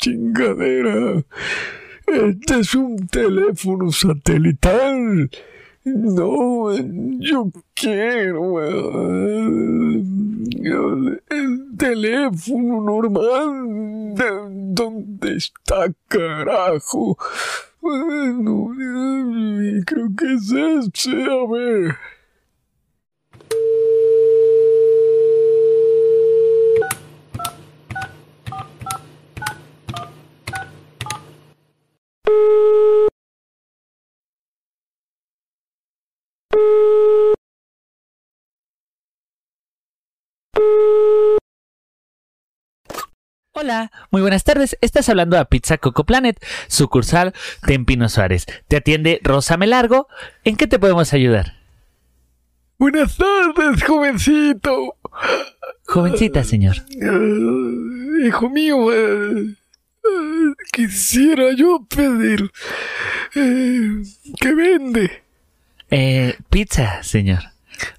chingadera. Este es un teléfono satelital. No, yo quiero el teléfono normal. ¿Dónde está, carajo? Bueno, creo que es este. A ver. Hola, muy buenas tardes. Estás hablando a Pizza Coco Planet, sucursal Tempino Suárez. Te atiende Rosa Melargo. ¿En qué te podemos ayudar? Buenas tardes, jovencito. Jovencita, señor. Hijo mío, eh, quisiera yo pedir... eh, ¿Qué vende? Eh, pizza, señor.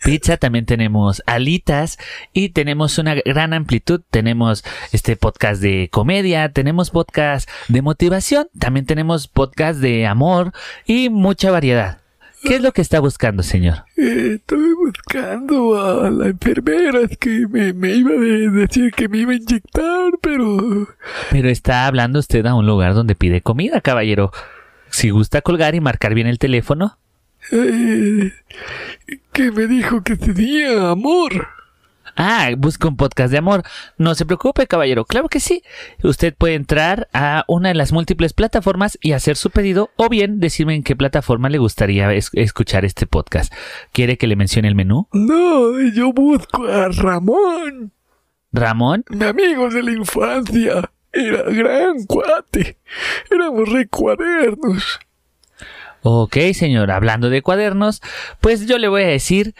Pizza, también tenemos alitas y tenemos una gran amplitud. Tenemos este podcast de comedia, tenemos podcast de motivación, también tenemos podcast de amor y mucha variedad. ¿Qué es lo que está buscando, señor? Eh, estoy buscando a la enfermera que me, me iba a decir que me iba a inyectar, pero... Pero está hablando usted a un lugar donde pide comida, caballero. Si gusta colgar y marcar bien el teléfono, Eh, que me dijo que tenía amor. Ah, busca un podcast de amor. No se preocupe, caballero. Claro que sí. Usted puede entrar a una de las múltiples plataformas y hacer su pedido o bien decirme en qué plataforma le gustaría es- escuchar este podcast. ¿Quiere que le mencione el menú? No, yo busco a Ramón, Ramón. mi amigo de la infancia. Era gran cuate. Éramos recuadernos. Ok, señor. Hablando de cuadernos, pues yo le voy a decir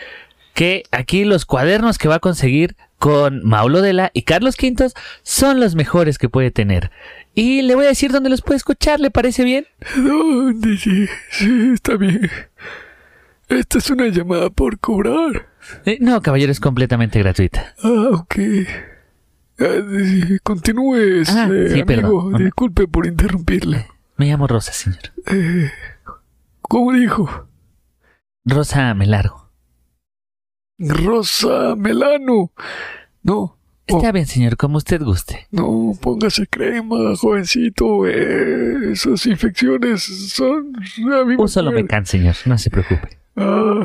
que aquí los cuadernos que va a conseguir con Maulo Dela y Carlos Quintos son los mejores que puede tener. Y le voy a decir dónde los puede escuchar, ¿le parece bien? ¿Dónde? Sí, sí, está bien. Esta es una llamada por cobrar. Eh, no, caballero, es completamente gratuita. Ah, ok. Ah, sí, Continúe, Ah, eh, sí, amigo. perdón. Disculpe por interrumpirle. Me llamo Rosa, señor. Eh, ¿Cómo dijo? Rosa Melargo. Rosa Melano. No, Está bien, señor, como usted guste. no, póngase crema, jovencito. eh, esas infecciones son... A mí me mecán, señor, no se preocupe. Ah,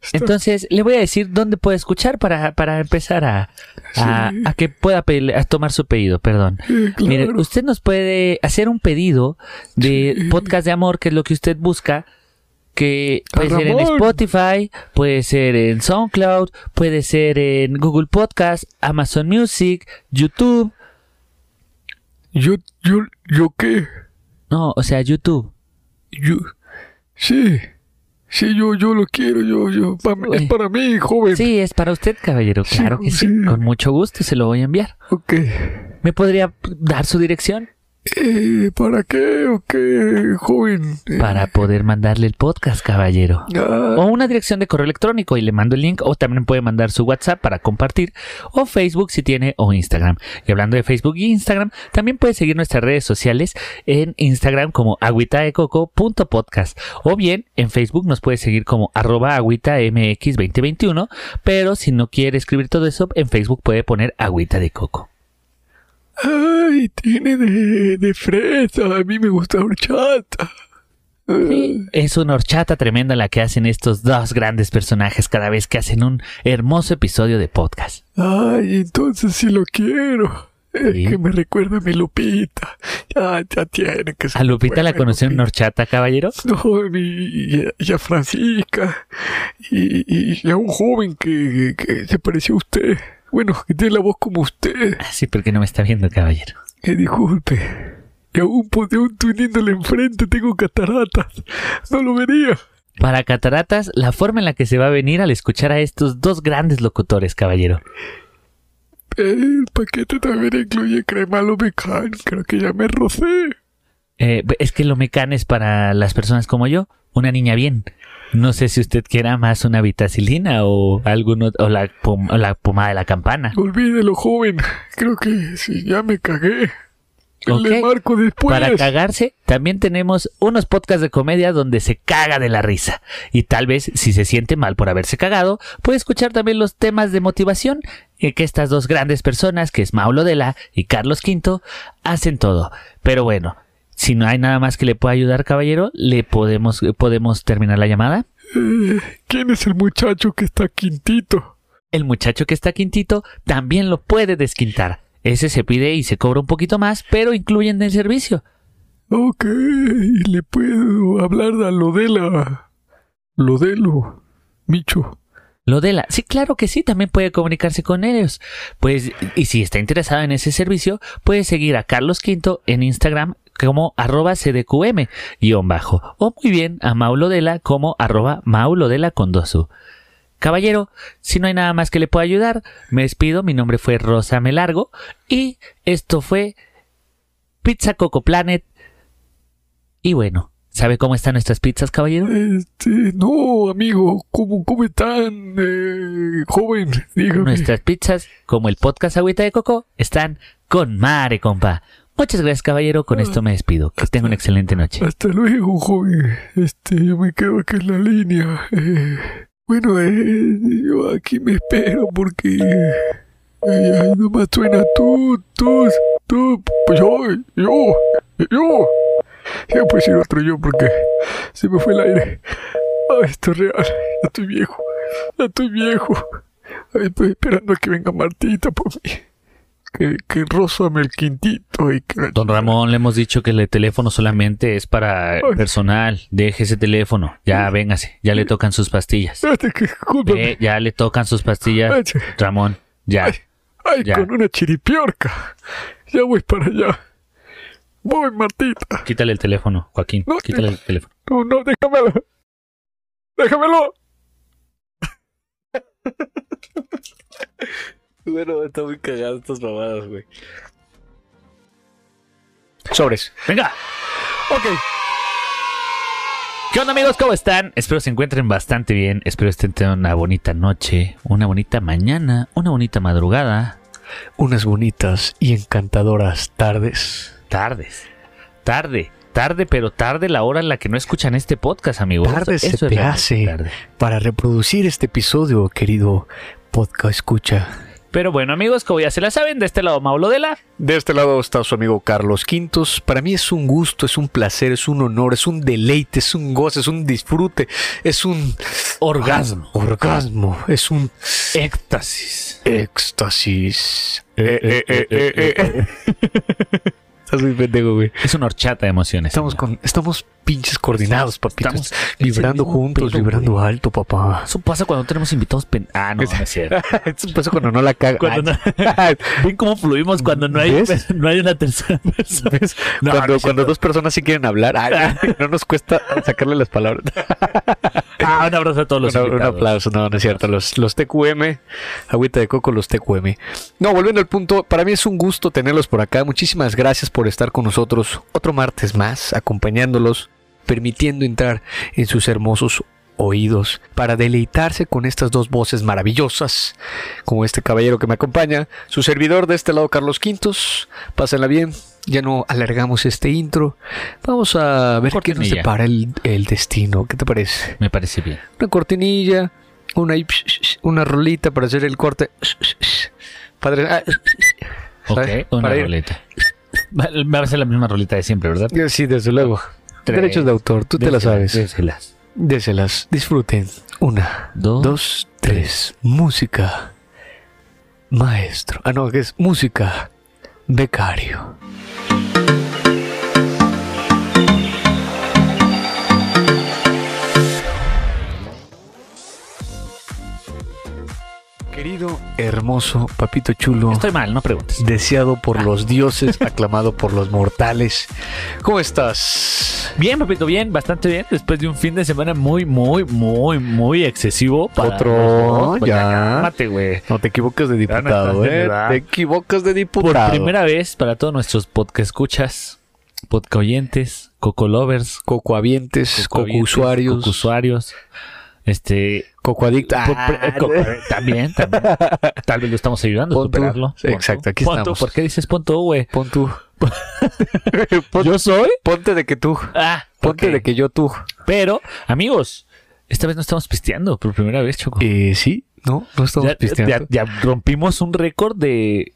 está- Entonces, le voy a decir dónde puede escuchar para, para empezar a, a, Sí. a que pueda pedirle- a tomar su pedido, perdón. claro. Mire, usted nos puede hacer un pedido de Sí. podcast de amor, que es lo que usted busca, que puede ser en. Spotify, puede ser en SoundCloud, puede ser en Google Podcast, Amazon Music, YouTube. Yo, yo, yo qué? No, o sea, YouTube. Yo, sí, sí, yo, yo lo quiero, yo, yo, pa- Uy. es para mí, joven. Sí, es para usted, caballero. Sí, Claro que sí. sí. Con mucho gusto se lo voy a enviar. Ok. ¿Me podría dar su dirección? Eh, ¿Para qué o qué, joven? Eh, Para poder mandarle el podcast, caballero. ah, O una dirección de correo electrónico y le mando el link. O también puede mandar su WhatsApp para compartir. O Facebook si tiene. O Instagram. Y hablando de Facebook y Instagram, también puede seguir nuestras redes sociales en Instagram como agüitadecoco.podcast. O bien en Facebook nos puede seguir como arroba agüitamx2021. Pero si no quiere escribir todo eso, en Facebook puede poner agüita de coco. Ay, tiene de, de fresa, a mí me gusta horchata. Sí, es una horchata tremenda la que hacen estos dos grandes personajes cada vez que hacen un hermoso episodio de podcast. Ay, entonces sí lo quiero. Es Sí. que me recuerda a mi Lupita. Ya, ya tiene que ser. ¿A Lupita la conoció en horchata, caballero? No, mi, y, a- y a Francisca. Y, y- y a un joven que, que se pareció a usted. Bueno, que tiene la voz como usted. Ah, Sí, porque no me está viendo, caballero. Que disculpe. Y aún pone un tuniéndole enfrente tengo cataratas. No lo vería. Para cataratas, la forma en la que se va a venir al escuchar a estos dos grandes locutores, caballero. El paquete también incluye crema Lomecan. Creo que ya me rocé. Eh, es que lo mecan es para las personas como yo. Una niña bien. No sé si usted quiera más una vitacilina o alguno o la, pom- o la pomada de la campana. Olvídelo, joven. Creo que sí, ya me cagué. Le Ok. marco después. Para cagarse, también tenemos unos podcasts de comedia donde se caga de la risa. Y tal vez, si se siente mal por haberse cagado, puede escuchar también los temas de motivación eh, que estas dos grandes personas, que es Maulo Dela y Carlos V, hacen todo. Pero bueno, si no hay nada más que le pueda ayudar, caballero, le podemos, podemos terminar la llamada. Eh, ¿Quién es el muchacho que está quintito? El muchacho que está quintito también lo puede desquintar. Ese se pide y se cobra un poquito más, pero incluyen el servicio. Ok, le puedo hablar a Lodela. Lodelo, Micho. Lo de la... Sí, claro que sí, también puede comunicarse con ellos. Pues, y si está interesado en ese servicio, puede seguir a Carlos Quinto en Instagram como arroba cdqm guion bajo. O muy bien a Maulodela como arroba maulodela con dos U. Caballero, si no hay nada más que le pueda ayudar, me despido. Mi nombre fue Rosa Melargo y esto fue Pizza Coco Planet. Y bueno, ¿sabe cómo están nuestras pizzas, caballero? Este, no, amigo, ¿cómo, cómo están, eh, joven? Dígame. Nuestras pizzas, como el podcast Agüita de Coco, están con mare, compa. Muchas gracias, caballero. Con esto me despido. Que tenga una excelente noche. Hasta luego, joven. Este, yo me quedo aquí en la línea. Eh, bueno, eh, yo aquí me espero porque... Ay, ay, nomás suena tú, tú, tú, pues yo, yo, yo. Ya puede ser otro yo porque se me fue el aire. Ay, esto es real. Ya estoy viejo. Ya estoy viejo. Ay, estoy esperando a que venga Martita por mí. Que, que rózame el quintito y que... Don Ramón, le hemos dicho que el teléfono solamente es para Ay. personal. Deje ese teléfono. Ya, véngase. Ya le tocan sus pastillas. Ve, ya le tocan sus pastillas. Ay. Ramón, ya. Ay, ay, Ya. con una chiripiorca. Ya voy para allá. Voy, Martita. Quítale el teléfono, Joaquín. No, Quítale el teléfono. No, no, déjamelo. Déjamelo. Bueno, está muy cagado estas mamadas, güey. Sobres. Venga. Ok. ¿Qué onda amigos? ¿Cómo están? Espero se encuentren bastante bien. Espero estén teniendo una bonita noche, una bonita mañana, una bonita madrugada. Unas bonitas y encantadoras tardes. Tardes. Tarde. Tarde, pero tarde la hora en la que no escuchan este podcast, amigos. Tarde se Eso es te hace. tarde. Para reproducir este episodio, querido podcast escucha. Pero bueno, amigos, como ya se la saben, de este lado Maulo de la. De este lado está su amigo Carlos Quintos. Para mí es un gusto, es un placer, es un honor, es un deleite, es un goce, es un disfrute, es un Orgasmo. orgasmo, es un Éxtasis. éxtasis. Eh, eh, eh, eh, eh, eh. Estás muy pendejo, güey. Es una horchata de emociones. Estamos con, estamos pinches coordinados, papitos. Estamos vibrando juntos, pedo, vibrando güey. alto, papá. Eso pasa cuando tenemos invitados pen... Ah, no, no es cierto. Eso pasa cuando no la caga. Cuando no- Ven cómo fluimos cuando no hay, ¿Ves? no hay una tercera persona. No, cuando, no cuando dos personas sí quieren hablar, ay, no nos cuesta sacarle las palabras. Ah, un abrazo a todos los Un- aplauso, no, no es cierto. Los, los TQM, agüita de coco, los TQM. No, volviendo al punto, para mí es un gusto tenerlos por acá. Muchísimas gracias por estar con nosotros otro martes más, acompañándolos, permitiendo entrar en sus hermosos oídos para deleitarse con estas dos voces maravillosas, como este caballero que me acompaña, su servidor de este lado, Carlos Quintos. Pásenla bien, ya no alargamos este intro. Vamos a ver qué nos depara el, el destino. ¿Qué te parece? Me parece bien. una cortinilla, una, una rolita para hacer el corte. Padre, ah, Ok, una Para ir- roleta. Va a ser la misma rolita de siempre, ¿verdad? Sí, desde luego. Tres. Derechos de autor, tú te la sabes. déselas. Déselas, disfruten. Una, Dos, dos, tres. Música. Maestro. Ah, no, que es música. Becario. Querido, hermoso, papito chulo. Estoy mal, no preguntes. Deseado por los dioses, aclamado por los mortales. ¿Cómo estás? Bien, papito, bien, bastante bien. Después de un fin de semana muy, muy, muy, muy excesivo. Para Otro, los. Pues ya. cálmate, güey. No te equivoques de diputado, de ¿eh? Te equivocas de Por diputado. primera vez, para todos nuestros podcast escuchas, podcast oyentes, Coco Lovers, cocoavientes, Coco coco-usuarios, Coco-usuarios, este, cocoadictos. por- Ah, pre- co- también, también. Tal vez lo estamos ayudando a Pon superarlo. Exacto, aquí Pon tú. estamos. ¿Por qué dices pon tú, güey? Pon tú. Pon- ¿Yo soy? ponte de que tú. Ah, Ponte de que yo tú. Pero, amigos, esta vez no estamos pisteando por primera vez, Choco. Eh, sí, no, no estamos ya, pisteando. ya- ya rompimos un récord de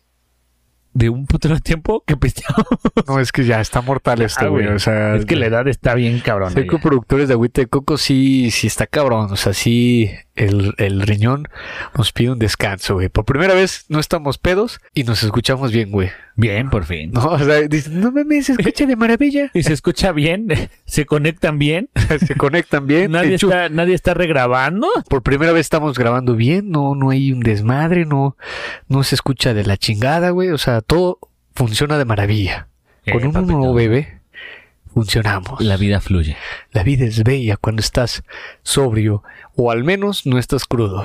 de un putero de tiempo que pisteamos. No, es que ya está mortal esto, Ah, güey. güey. O sea, es que la edad está bien cabrón. Ser coproductores de agüita de coco sí, sí está cabrón. O sea, sí, el, el riñón nos pide un descanso, güey. Por primera vez no estamos pedos y nos escuchamos bien, güey. Bien, por fin. No, o sea, dicen, no mames, se escucha de maravilla. Y se escucha bien, se conectan bien. se conectan bien. Nadie hecho, está, nadie está regrabando. por primera vez estamos grabando bien, no, no hay un desmadre, no, no se escucha de la chingada, güey. O sea, todo funciona de maravilla. Con Eh, un nuevo bebé funcionamos. La vida fluye. La vida es bella cuando estás sobrio o al menos no estás crudo.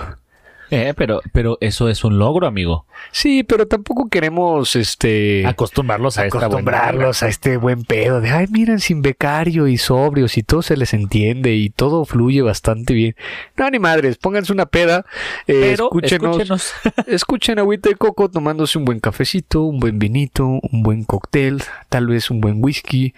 Eh, pero, pero eso es un logro, amigo. Sí, pero tampoco queremos este Acostumbrarlos a acostumbrarlos a este buen pedo de ay, miren, sin becario y sobrios y todo se les entiende y todo fluye bastante bien. No, ni madres, pónganse una peda, eh, Pero escúchenos, escúchenos. escuchen agüita de coco tomándose un buen cafecito, un buen vinito, un buen cóctel, tal vez un buen whisky,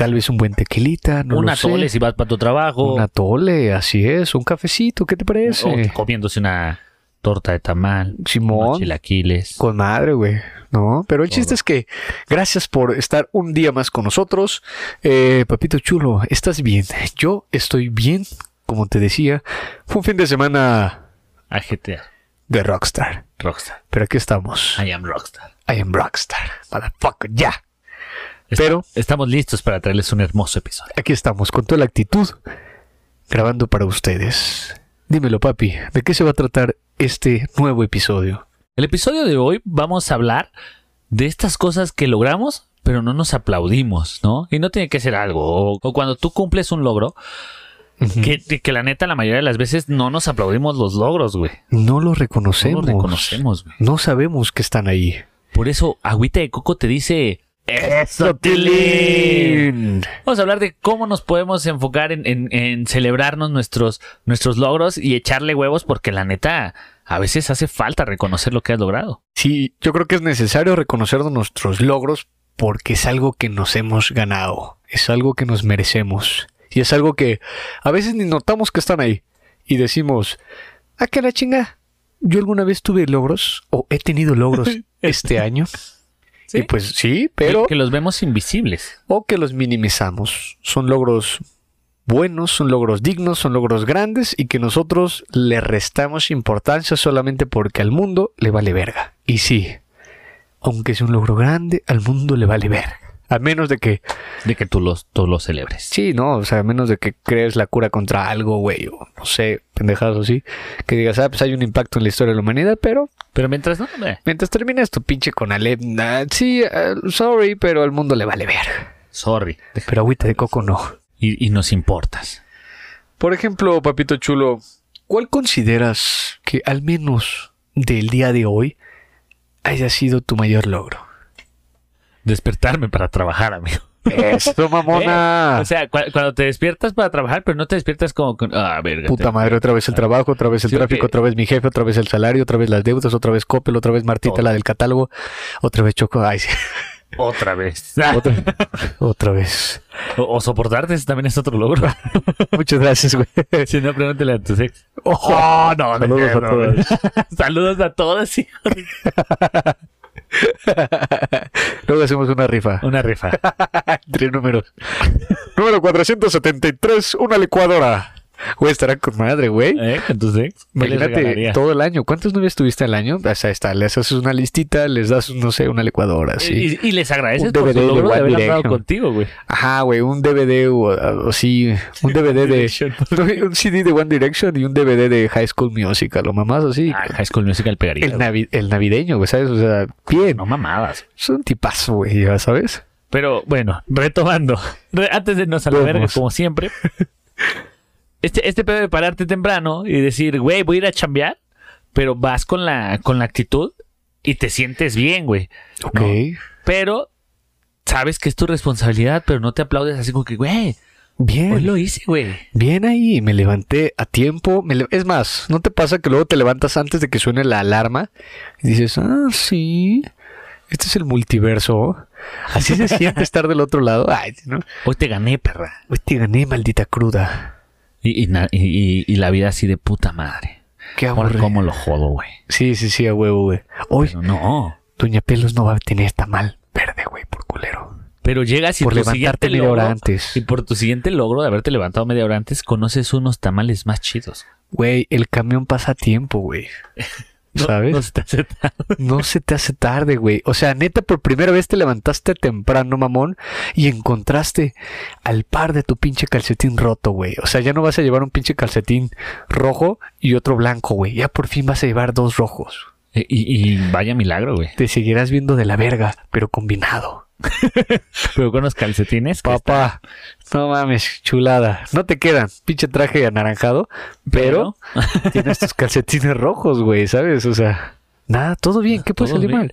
tal vez un buen tequilita, no un lo sé. atole si vas para tu trabajo. Un atole, así es, un cafecito, ¿qué te parece? o comiéndose una torta de tamal. Simón, chilaquiles. con madre, güey. No, pero el chiste es que gracias por estar un día más con nosotros. Eh, papito chulo, ¿estás bien? Yo estoy bien, como te decía. Fue un fin de semana AGT. de Rockstar. Rockstar. Pero aquí estamos. I am Rockstar. I am Rockstar. Motherfucker, ya. Está- Pero- estamos listos para traerles un hermoso episodio. Aquí estamos con toda la actitud, grabando para ustedes. Dímelo, papi, ¿de qué se va a tratar este nuevo episodio? El episodio de hoy vamos a hablar de estas cosas que logramos, pero no nos aplaudimos, ¿no? Y no tiene que ser algo. O, o cuando tú cumples un logro, que, que la neta, la mayoría de las veces no nos aplaudimos los logros, güey. No lo No reconocemos. los reconocemos, güey. No sabemos que están ahí. Por eso, Agüita de Coco te dice. ¡Eso, Tilín! Vamos a hablar de cómo nos podemos enfocar en, en- en celebrarnos nuestros, nuestros logros y echarle huevos, porque la neta, a veces hace falta reconocer lo que has logrado. Sí, yo creo que es necesario reconocer nuestros logros porque es algo que nos hemos ganado, es algo que nos merecemos y es algo que a veces ni notamos que están ahí y decimos, ¿a qué la chinga? Yo alguna vez tuve logros o he tenido logros este año. ¿Sí? Y pues sí, pero Que, que los vemos invisibles. o que los minimizamos. Son logros buenos, son logros dignos, son logros grandes y que nosotros le restamos importancia solamente porque al mundo le vale verga. Y sí, aunque sea un logro grande, al mundo le vale verga. A menos de que, De que tú los, tú los celebres. sí, no, o sea, a menos de que crees la cura contra algo, güey, o no sé, pendejadas así, que digas, ah, pues hay un impacto en la historia de la humanidad, pero Pero mientras no, eh, mientras termines tu pinche con Alep, nah, sí, ah, sorry, pero al mundo le vale verga. sorry. Pero agüita de coco no. Y, y nos importas. Por ejemplo, papito chulo, ¿cuál consideras que al menos del día de hoy haya sido tu mayor logro? Despertarme para trabajar, amigo. Eso, mamona. O sea, cu- cuando te despiertas para trabajar, pero no te despiertas como con. Ah, verga. Puta te- madre, otra vez el trabajo, otra vez el Sí, tráfico, otra vez mi jefe, otra vez el salario, otra vez las deudas, otra vez Coppel, otra vez Martita, Todo. la del catálogo, otra vez Choco, ay, sí, Otra vez. otra, otra vez. o, o soportarte también es otro logro. Muchas gracias, güey. si no, pregúntale a tu ex. Oh, no, Saludos a todos. Saludos a todos, hijo de- Luego hacemos una rifa. Una rifa. Tres números. Número 473, una licuadora. Güey, estará con madre, güey. ¿Eh? Con tus ex. ¿Qué les Imagínate todo el año. ¿Cuántas novias tuviste al año? O sea, está, les haces una listita, les das, no sé, una licuadora, así. Y, y les agradeces Un por DVD su de logro de One haber Direction. contigo, güey. Ajá, güey, un DVD o, o sí, un DVD de... no, un CD de One Direction y un DVD de High School Musical, o mamás así. Ah, High School Musical pegaría. el, navi- el navideño, güey, ¿sabes? O sea, bien. No mamadas. Es un tipazo, güey, ya sabes. Pero bueno, retomando. Re- antes de irnos a la Vamos. verga, como siempre. Este, este pedo de pararte temprano y decir, güey, voy a ir a chambear, pero vas con la, con la actitud y te sientes bien, güey. Ok. No. Pero sabes que es tu responsabilidad, pero no te aplaudes así como que, güey, Bien. hoy lo hice, güey. Bien ahí, me levanté a tiempo. me le- es más, ¿no te pasa que luego te levantas antes de que suene la alarma? Y dices, ah, sí, este es el multiverso. Así se siente estar del otro lado. Ay, ¿no? Hoy te gané, perra. Hoy te gané, maldita cruda. Y, y, la vida así de puta madre. Qué aburrido. ¿cómo lo jodo, güey? Sí, sí, sí, a huevo, güey. Hoy, Pero no. Doña Pelos no va a tener tamal verde, güey, por culero. Pero llegas y por tu levantarte siguiente media logro, hora antes. y por tu siguiente logro de haberte levantado media hora antes, conoces unos tamales más chidos. Güey, el camión pasa tiempo, güey. No- ¿Sabes? no se te hace tan- No se te hace tarde, güey. O sea, neta, por primera vez te levantaste temprano, mamón, y encontraste al par de tu pinche calcetín roto, güey. O sea, ya no vas a llevar un pinche calcetín rojo y otro blanco, güey. Ya por fin vas a llevar dos rojos. Y, y- y vaya milagro, güey. Te seguirás viendo de la verga, pero combinado. Pero con los calcetines. Papá, no mames, chulada. No te quedan, pinche traje anaranjado, pero tienes tus calcetines rojos, güey, ¿sabes? O sea, nada, todo bien, ¿qué puede salir mal?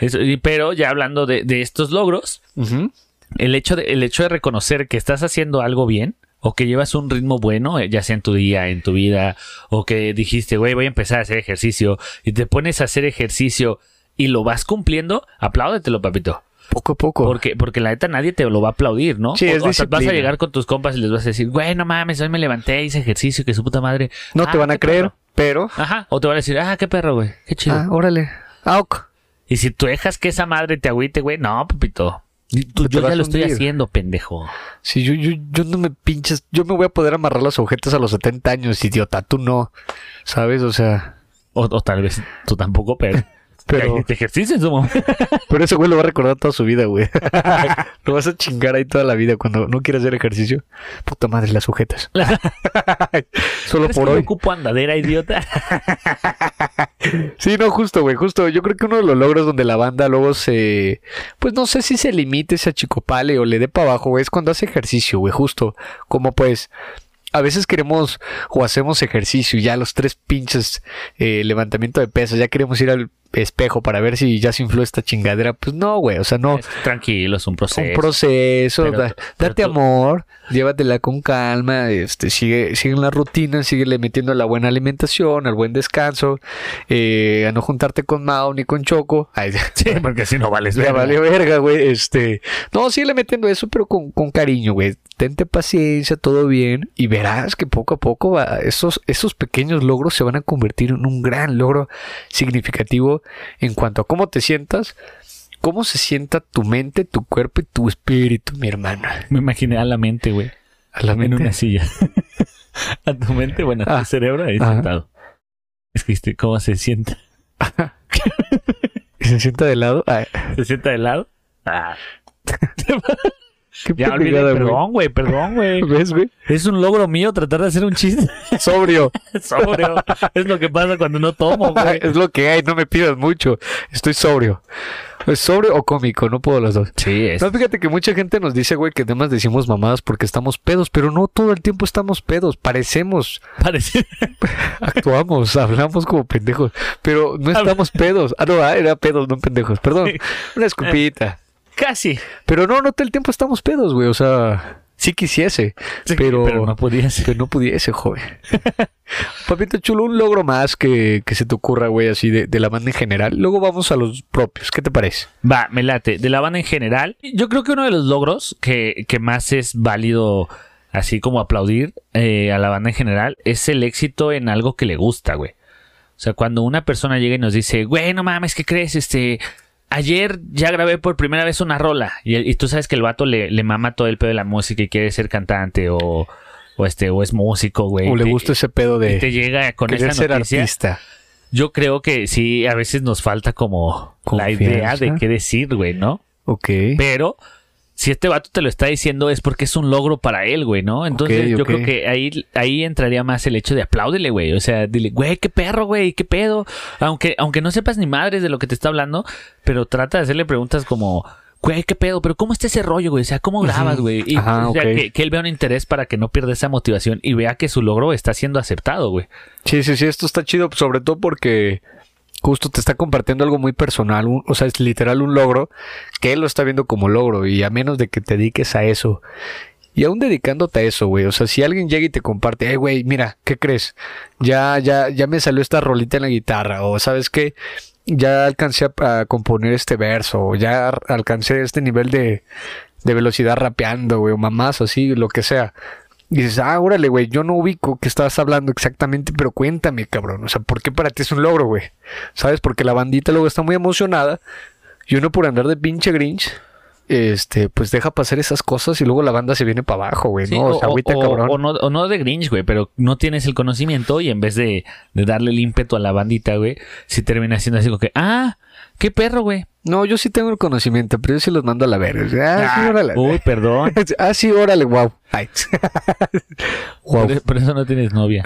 Eso, pero ya hablando de, de estos logros, el hecho, de, el hecho de reconocer que estás haciendo algo bien o que llevas un ritmo bueno, eh, ya sea en tu día, en tu vida, o que dijiste, güey, voy a empezar a hacer ejercicio y te pones a hacer ejercicio y lo vas cumpliendo, apláudetelo, papito. Poco a poco. Porque, porque la neta nadie te lo va a aplaudir, ¿no? Sí, O- es o sea, vas a llegar con tus compas y les vas a decir, güey, no mames, hoy me levanté, hice ejercicio, que su puta madre. no Ah, te van a creer, perro. pero... Ajá. O te van a decir, ah, qué perro, güey. Qué chido. Ah, órale. Auk. Y si tú dejas que esa madre te agüite, güey, no, papito. Tú- Te yo ya lo estoy haciendo, pendejo. Si yo, yo, yo no me pinches, yo me voy a poder amarrar las agujetas a los 70 años, idiota, tú no. ¿Sabes? O sea, O, o tal vez tú tampoco, pero. Pero- Te ejercicio en su momento. pero ese güey lo va a recordar toda su vida, güey. lo vas a chingar ahí toda la vida cuando no quieras hacer ejercicio. Puta madre, las sujetas. Solo ¿Crees por que hoy. ocupo andadera, idiota? Sí, no, justo, güey, justo. Yo creo que uno de los logros donde la banda luego se. Pues no sé si se limite, se achicopale o le dé para abajo, güey, es cuando hace ejercicio, güey, justo. Como pues. A veces queremos o hacemos ejercicio y ya los tres pinches eh, levantamiento de pesas, ya queremos ir al espejo para ver si ya se infló esta chingadera. Pues no, güey, o sea, no. Es- Tranquilo, es un proceso. Un proceso, Pero da- tú- pero date tú- amor, llévatela con calma, este, sigue, sigue en la rutina, síguele metiendo la buena alimentación, al buen descanso, eh, a no juntarte con Mao ni con Choco. Ay, Sí, porque si no vales ya verga. vale verga, güey. Este, no, síguele metiendo eso, pero con, con cariño, güey. Tente paciencia, todo bien, y verás que poco a poco va- esos, esos pequeños logros se van a convertir en un gran logro significativo en cuanto a cómo te sientas, cómo se sienta tu mente, tu cuerpo y tu espíritu, mi hermana. Me imaginé a la mente, güey. A la En mente. una silla. a tu mente, bueno, a tu Ah. cerebro ahí Ajá. sentado. Es que este, ¿cómo se sienta? ¿Y se sienta de lado? Ay, ¿Se sienta de lado? Ya olvidé, perdón, güey, perdón, güey. ¿Ves, güey? Es un logro mío tratar de hacer un chiste. Sobrio. Sobrio. es lo que pasa cuando no tomo, güey. es lo que hay, no me pidas mucho. Estoy sobrio. ¿Es sobrio o cómico? No puedo las dos. Sí, es. No, fíjate que mucha gente nos dice, güey, que además decimos mamadas porque estamos pedos, pero no todo el tiempo estamos pedos. Parecemos, Parece. actuamos, hablamos como pendejos, pero no estamos pedos. Ah, no, ah, era pedos, no pendejos. Perdón, una escupita. Casi. Pero no, no todo el tiempo estamos pedos, güey. O sea, sí quisiese, pero, Pero no podía ser. pero no pudiese, joven. Papito chulo, un logro más que, que se te ocurra, güey, así de, de la banda en general. Luego vamos a los propios. ¿Qué te parece? Va, me late. De la banda en general, yo creo que uno de los logros que, que más es válido, así como aplaudir eh, a la banda en general, es el éxito en algo que le gusta, güey. O sea, cuando una persona llega y nos dice, güey, no mames, ¿qué crees? Este, ayer ya grabé por primera vez una rola. Y, tú sabes que el vato le, le mama todo el pedo de la música y quiere ser cantante o, o este, o es músico, güey. ¿O le Te- gusta ese pedo y te de llega con esa ser noticia. artista? Yo creo que sí, a veces nos falta como la idea de qué decir, güey, ¿no? Ok. Pero si este vato te lo está diciendo es porque es un logro para él, güey, ¿no? Entonces yo creo que ahí, ahí entraría más el hecho de apláudele, güey. O sea, dile, güey, qué perro, güey, qué pedo. Aunque, aunque no sepas ni madres de lo que te está hablando, pero trata de hacerle preguntas como, güey, qué pedo, pero ¿cómo está ese rollo, güey? O sea, ¿cómo grabas, güey? Y Ajá, o sea, ok. que, que él vea un interés para que no pierda esa motivación y vea que su logro está siendo aceptado, güey. Sí, sí, sí, esto está chido, sobre todo porque justo te está compartiendo algo muy personal, o sea, es literal un logro que él lo está viendo como logro y a menos de que te dediques a eso. Y aún dedicándote a eso, güey. O sea, si alguien llega y te comparte, hey, güey, mira, ¿qué crees? Ya, ya, ya me salió esta rolita en la guitarra. O sabes qué, ya alcancé a, componer este verso. O ya alcancé este nivel de, de velocidad rapeando, güey. O mamás así, lo que sea. Y dices, ah, órale, güey, yo no ubico que estabas hablando exactamente, pero cuéntame, cabrón. O sea, ¿por qué para ti es un logro, güey? ¿Sabes? Porque la bandita luego está muy emocionada y uno por andar de pinche Grinch, este, pues deja pasar esas cosas y luego la banda se viene para abajo, güey, Sí, ¿no? O sea, agüita, o- cabrón. o no, o no de Grinch, güey, pero no tienes el conocimiento y en vez de, de darle el ímpetu a la bandita, güey, si termina siendo así como que, ah, qué perro, güey. No, yo sí tengo el conocimiento, pero yo sí los mando a la verga. Ah, sí, órale. Uy, perdón. Ah, sí, órale, wow. Wow. Por, por eso no tienes novia.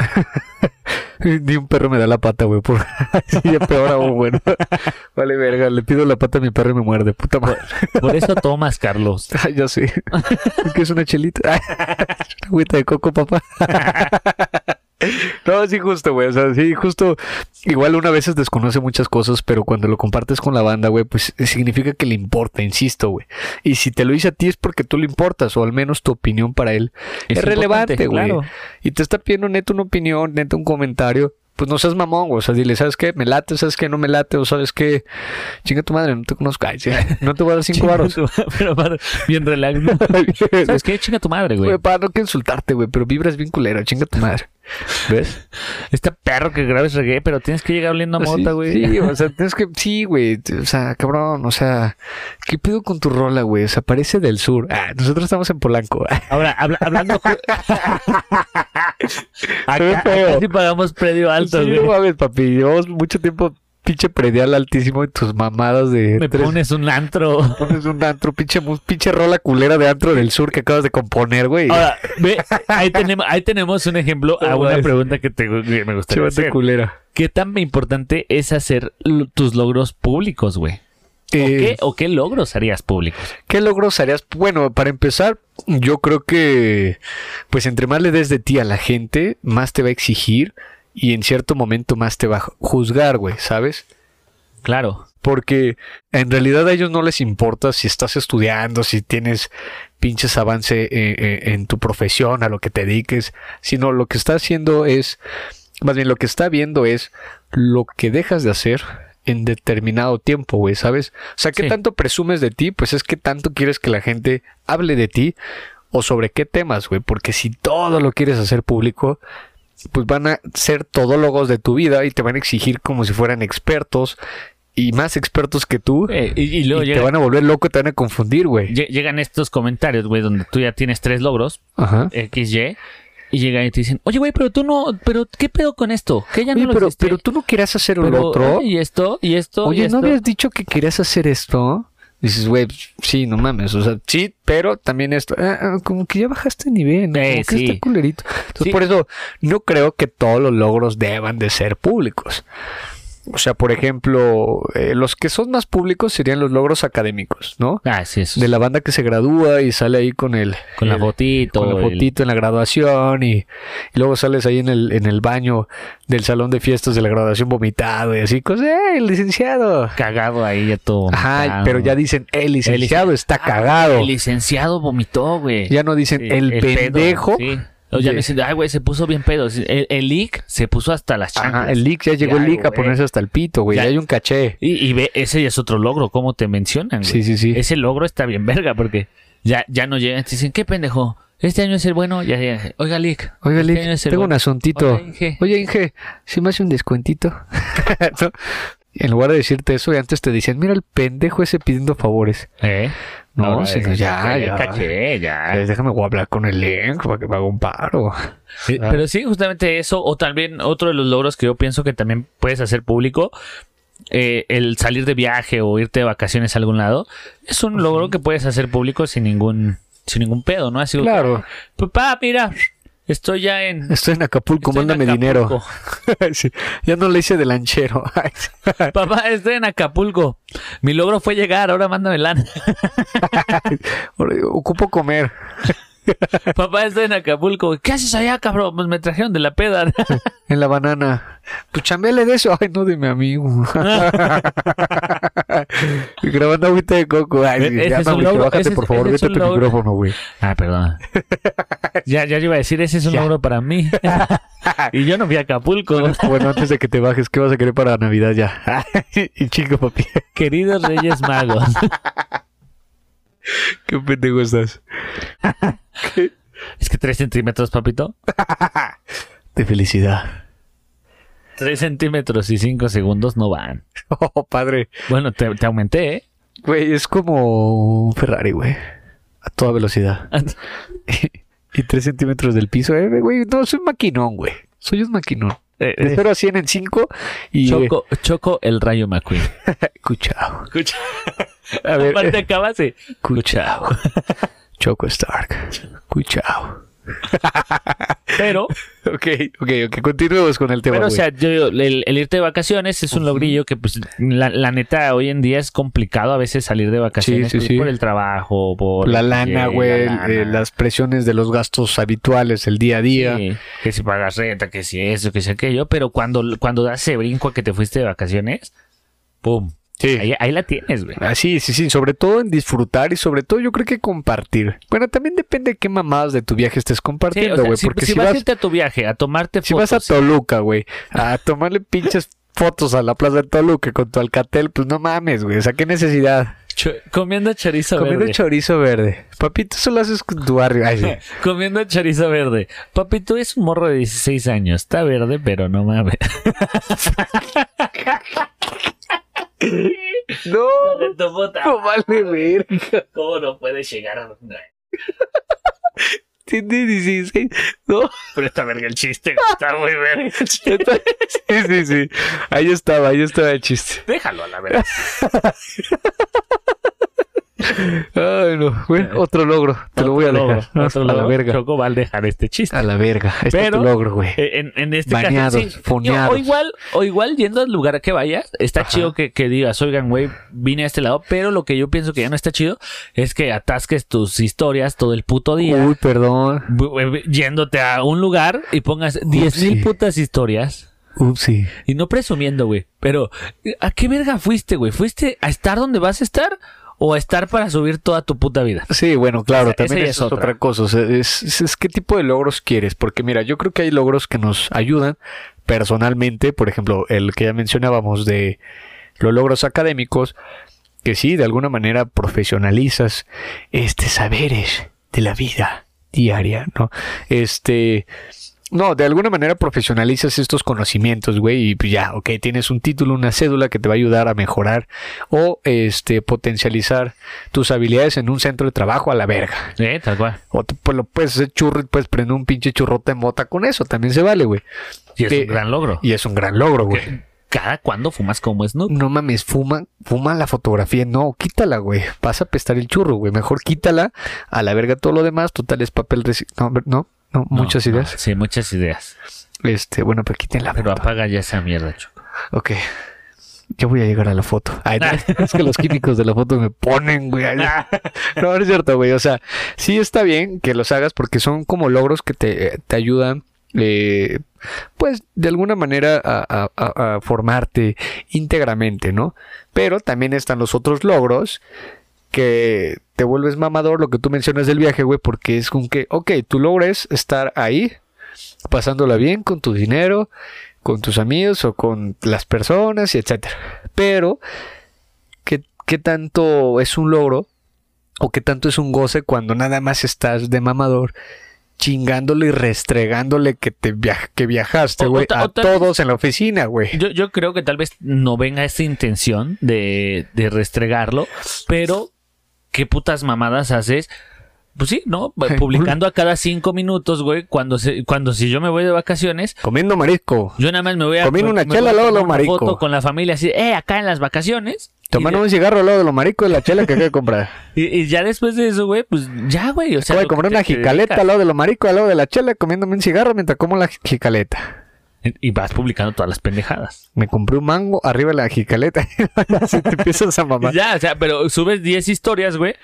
Ni un perro me da la pata, güey. Por... sí, ya peor aún, bueno. Vale, verga, le pido la pata a mi perro y me muerde, puta madre. Por eso tomas, Carlos. Ay, ya sé. Es que es una chelita. Una agüita de coco, papá. No, sí, justo, güey. O sea, sí, justo. Igual una veces desconoce muchas cosas, pero cuando lo compartes con la banda, güey, pues significa que le importa, insisto, güey. Y si te lo dice a ti es porque tú le importas, o al menos tu opinión para él es, Es relevante, güey. claro. Y te está pidiendo neto una opinión, neto un comentario. Pues no seas mamón, güey. O sea, dile, ¿sabes qué? Me late, ¿sabes qué? No me late, o ¿sabes qué? Chinga tu madre, no te conozco. Ay, sí, no te voy a dar cinco varos. tu- Pero para- bien relax. ¿no? ¿Sabes qué? Chinga tu madre, güey. Güey, para no que insultarte, güey, pero vibras bien culero, chinga tu madre. ¿Ves? Este perro que grabes reggae, pero tienes que llegar oliendo a mota, güey. Sí, o sea, tienes que, sí, güey, o sea, cabrón, o sea, ¿qué pido con tu rola, güey? O sea, parece del sur. Ah, nosotros estamos en Polanco. Ahora, habla- hablando. acá, acá sí pagamos predio alto, sí, güey. no mames, papi, llevamos mucho tiempo pinche predial altísimo y tus mamadas de Me tres- pones un antro. pones un antro, pinche, pinche rola culera de antro del sur que acabas de componer, güey. Ahora, ve, ahí tenemos, ahí tenemos un ejemplo a ¿Cómo una pregunta que, te, que me gustaría Chivate hacer. culera. ¿Qué tan importante es hacer tus logros públicos, güey? ¿O, Eh, qué, ¿O qué logros harías públicos? ¿Qué logros harías? Bueno, para empezar, yo creo que, pues entre más le des de ti a la gente, más te va a exigir y en cierto momento más te va a juzgar, güey, ¿sabes? Claro. Porque en realidad a ellos no les importa si estás estudiando, si tienes pinches avance eh, eh, en tu profesión, a lo que te dediques, sino lo que está haciendo es, más bien lo que está viendo es lo que dejas de hacer en determinado tiempo, güey, ¿sabes? O sea, ¿qué Sí. tanto presumes de ti? Pues es que tanto quieres que la gente hable de ti o sobre qué temas, güey, porque si todo lo quieres hacer público, pues van a ser todólogos de tu vida y te van a exigir como si fueran expertos y más expertos que tú. Eh, y, y luego y te van a volver loco, te van a confundir, güey. lle- llegan estos comentarios, güey, donde tú ya tienes tres logros, Ajá. XY, y llegan y te dicen, oye, güey, pero tú no, pero ¿qué pedo con esto? Que ya no Oye, lo pero, hiciste? pero tú no querías hacer lo Pero, otro. y esto, y esto, y Oye, esto. ¿no habías dicho que querías hacer esto? Dices, güey, sí, no mames. O sea, sí, pero también esto. Ah, ah, como que ya bajaste nivel, ¿no? Eh, Como que sí. está culerito. Entonces, Sí. por eso, no creo que todos los logros deban de ser públicos. O sea, por ejemplo, eh, los que son más públicos serían los logros académicos, ¿no? Ah, sí, eso. De la banda que se gradúa y sale ahí con el... con la el- fotito. con la el- fotito en la graduación y, y luego sales ahí en el, en el baño del salón de fiestas de la graduación vomitado y así, cosas, ¡eh, el licenciado! cagado ahí ya todo. Ajá, vomitado. pero ya dicen, el licenciado está Ah, cagado. El licenciado vomitó, güey. Ya no dicen, Sí, el, pedo, pendejo. sí. O ya me dicen, ay, güey, se puso bien pedo. El, el leak se puso hasta las chanclas. Ajá, el leak, ya llegó Ya, el leak a ponerse hasta el pito, güey. Ya. Ya hay un caché. Y, y ve, ese ya es otro logro, ¿cómo te mencionan, güey? Sí, sí, sí. Ese logro está bien verga, porque ya, ya no llegan. Te dicen, ¿qué pendejo? Este año es el bueno. Ya, ya. Oiga, Lick. Oiga, este el tengo un asuntito. Oiga, Inge. Oye, Inge, ¿sí me hace un descuentito? ¿No? En lugar de decirte eso, antes te dicen, mira el pendejo ese pidiendo favores. ¿Eh? No, Ahora, sino ya, ya. Caché, ya. Eh, déjame voy a hablar con el link para que me haga un paro. Sí, Pero sí, justamente eso, o también otro de los logros que yo pienso que también puedes hacer público, eh, el salir de viaje o irte de vacaciones a algún lado, es un logro que puedes hacer público sin ningún, sin ningún pedo, ¿no? Así, Claro, papá, mira, estoy ya en... estoy en Acapulco, estoy en mándame dinero. Acapulco. Sí, ya no le hice de lanchero. Papá, estoy en Acapulco. Mi logro fue llegar, ahora mándame lana. Ocupo comer. Papá, estoy en Acapulco. ¿Qué haces allá, cabrón? Pues me trajeron de la peda. En la banana. Pues chambele de eso. Ay, no, de mi amigo. Y Grabando agüita de coco. Ay, Ese ya, es logro, bájate, ese por favor. Vete tu logro. micrófono, güey. Ah, perdón. Ya, ya iba a decir, ese es un Ya. logro para mí. y yo no fui a Acapulco. Bueno, antes de que te bajes, ¿qué vas a querer para Navidad ya? y chico, papi. Queridos Reyes Magos. Qué pendejo estás. Es que 3 centímetros, papito. De felicidad. 3 centímetros y 5 segundos no van. Oh, padre. Bueno, te, te aumenté, ¿eh? Güey, es como un Ferrari, güey. A toda velocidad. y tres centímetros del piso. Eh, güey, no, soy un maquinón, güey. Soy un maquinón. Eh, De eh, 0 a 100 en 5 y... Choco, Choco el Rayo McQueen. Cuchao. Escucha. A ver, Aparte eh, acabas de... Cuchao. Choco Stark. Cuchao. Pero, Ok, ok, ok. Continuemos con el tema, pero o sea, yo, el, el irte de vacaciones es un logrillo que, pues, la, la neta, hoy en día es complicado a veces salir de vacaciones Sí, sí, sí. por el trabajo, por... la lana, güey, la eh, las presiones de los gastos habituales, el día a día. Que si pagas renta, que si eso, que si aquello, pero cuando, cuando das ese brinco a que te fuiste de vacaciones, ¡pum! Sí. Ahí, ahí la tienes, güey. Ah, sí, sí, sí, sobre todo en disfrutar y sobre todo yo creo que compartir. Bueno, también depende de qué mamadas de tu viaje estés Sí, compartiendo, o sea, güey, si, porque si si, vas, a irte a tu viaje a tomarte si fotos, vas a Toluca, güey, a tomarle pinches fotos a la plaza de Toluca con tu alcatel, pues no mames, güey, o sea, qué necesidad. cho- comiendo chorizo Comiendo verde. chorizo verde. Papito, eso lo haces con tu barrio. Ay, sí. comiendo chorizo verde. Papi, tú eres un morro de 16 años. Está verde, pero no mames. No, no vale verga. ¿Cómo no puedes llegar a Tiene 16. No. Pero está verga el chiste. Está muy verga el chiste. Sí, sí, sí. Ahí estaba, ahí estaba el chiste. Déjalo a la verdad. Ay, no. Bueno, otro logro. Te lo voy a dejar. ¿no? Otro a la logro. verga. Choco va a dejar este chiste. A la verga. Este Pero- es tu logro, güey. Eh, En, en este Baneados, caso, sí. foneados. O igual, o igual yendo al lugar que vayas, está Ajá. chido que, que digas, oigan, güey, vine a este lado, pero lo que yo pienso que ya no está chido es que atasques tus historias todo el puto día. Uy, perdón. bu- Yéndote a un lugar y pongas 10 sí. mil putas historias. Upsi. Y no presumiendo, güey. Pero, ¿a qué verga fuiste, güey? ¿Fuiste a estar donde vas a estar? ¿O estar para subir toda tu puta vida? Sí, bueno, claro, Esa- también esa es, otra. otra. cosa. o sea, es, es- es qué tipo de logros quieres. Porque mira, yo creo que hay logros que nos ayudan personalmente. Por ejemplo, el que ya mencionábamos de los logros académicos, que sí, de alguna manera profesionalizas este saberes de la vida diaria, ¿no? Este. No, de alguna manera profesionalizas estos conocimientos, güey, y pues ya, ok, tienes un título, una cédula que te va a ayudar a mejorar o este potencializar tus habilidades en un centro de trabajo a la verga. Eh, tal cual. O te, pues lo puedes hacer churro y puedes prender un pinche churrote en mota con eso, también se vale, güey. Y es Sí. un gran logro. Y es un gran logro, güey. ¿Cada cuándo fumas como Snoop? No mames, fuma, fuma la fotografía, no, quítala, güey. Vas a pestar el churro, güey. Mejor quítala, a la verga todo lo demás, total es papel reci- No, no, no, muchas ideas. no, sí, muchas ideas. Este, bueno, pero quítenla. Pero puta. apaga ya esa mierda, Choco. Ok. Yo voy a llegar a la foto. Ay, es que los químicos de la foto me ponen, güey. No, no es cierto, güey. O sea, sí está bien que los hagas porque son como logros que te, te ayudan, eh, pues, de alguna manera a- a- a formarte íntegramente, ¿no? Pero también están los otros logros que te vuelves mamador, lo que tú mencionas del viaje, güey, porque es con que, ok, tu logro es estar ahí, pasándola bien con tu dinero, con tus amigos o con las personas y etcétera. Pero, ¿qué, qué tanto es un logro o qué tanto es un goce cuando nada más estás de mamador chingándole y restregándole que te via- que viajaste, güey, a todos en la oficina, güey. Yo, yo creo que tal vez no venga esa intención de, de restregarlo, pero ¿qué putas mamadas haces? Pues sí, ¿no? Publicando a cada cinco minutos, güey, cuando, se, cuando si yo me voy de vacaciones, Comiendo marisco, yo nada más me voy a... Comiendo una chela voy a al lado de tomar lo una marico. foto con la familia así, eh, acá en las vacaciones. Y tomando de- un cigarro al lado de lo marico de la chela que acabo de comprar. Y, y ya después de eso, güey, pues ya, güey. O sea, lo que comprar una jicaleta al lado de lo marico, al lado de la chela, comiéndome un cigarro mientras como la jicaleta. Y vas publicando todas las pendejadas. Me compré un mango arriba de la jicaleta. Así te empiezas a mamar. Ya, o sea, pero subes 10 historias, güey.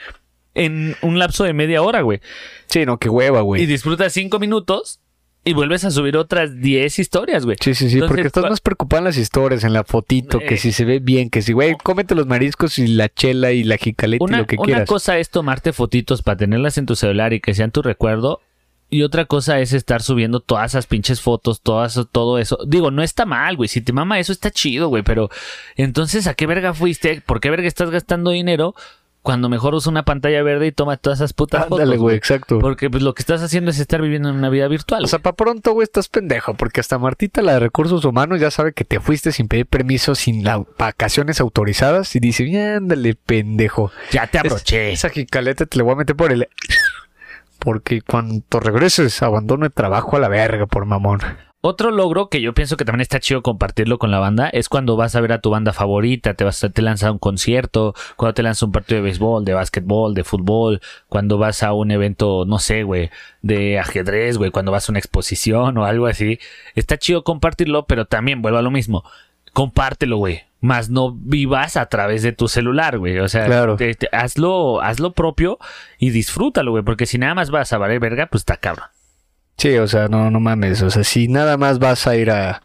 en un lapso de media hora, güey. Sí, no, qué hueva, Y güey. disfrutas cinco minutos y vuelves a subir otras 10 historias, güey. Sí, sí, sí, Entonces, porque estás más preocupado en las historias, en la fotito, que Eh. si se ve bien, que si, güey, cómete los mariscos y la chela y la jicaleta y Una, lo que una quieras. cosa es tomarte fotitos para tenerlas en tu celular y que sean tu recuerdo. Y otra cosa es estar subiendo todas esas pinches fotos, todas, todo eso. Digo, no está mal, güey. Si te mama eso, está chido, güey. Pero entonces, ¿a qué verga fuiste? ¿Por qué verga estás gastando dinero cuando mejor usa una pantalla verde y toma todas esas putas Ándale, fotos? güey, exacto. Porque pues lo que estás haciendo es estar viviendo en una vida virtual. O sea, para pronto, güey, estás pendejo, porque hasta Martita, la de recursos humanos, ya sabe que te fuiste sin pedir permiso, sin las vacaciones autorizadas, y dice, ándale, pendejo. ya te Es- abroché. Esa jicaleta te la voy a meter por el... Porque cuando regreses, abandono el trabajo a la verga por mamón. Otro logro que yo pienso que también está chido compartirlo con la banda es cuando vas a ver a tu banda favorita, te vas a, te lanza un concierto, cuando te lanza un partido de béisbol, de básquetbol, de fútbol, cuando vas a un evento, no sé, güey, de ajedrez, güey, cuando vas a una exposición o algo así. Está chido compartirlo, pero también vuelvo a lo mismo. Compártelo, güey. Más no vivas a través de tu celular, güey. O sea, Claro. te- te- hazlo, hazlo propio y disfrútalo, güey. Porque si nada más vas a valer verga, pues está cabrón. Sí, o sea, no, no mames. O sea, si nada más vas a ir a.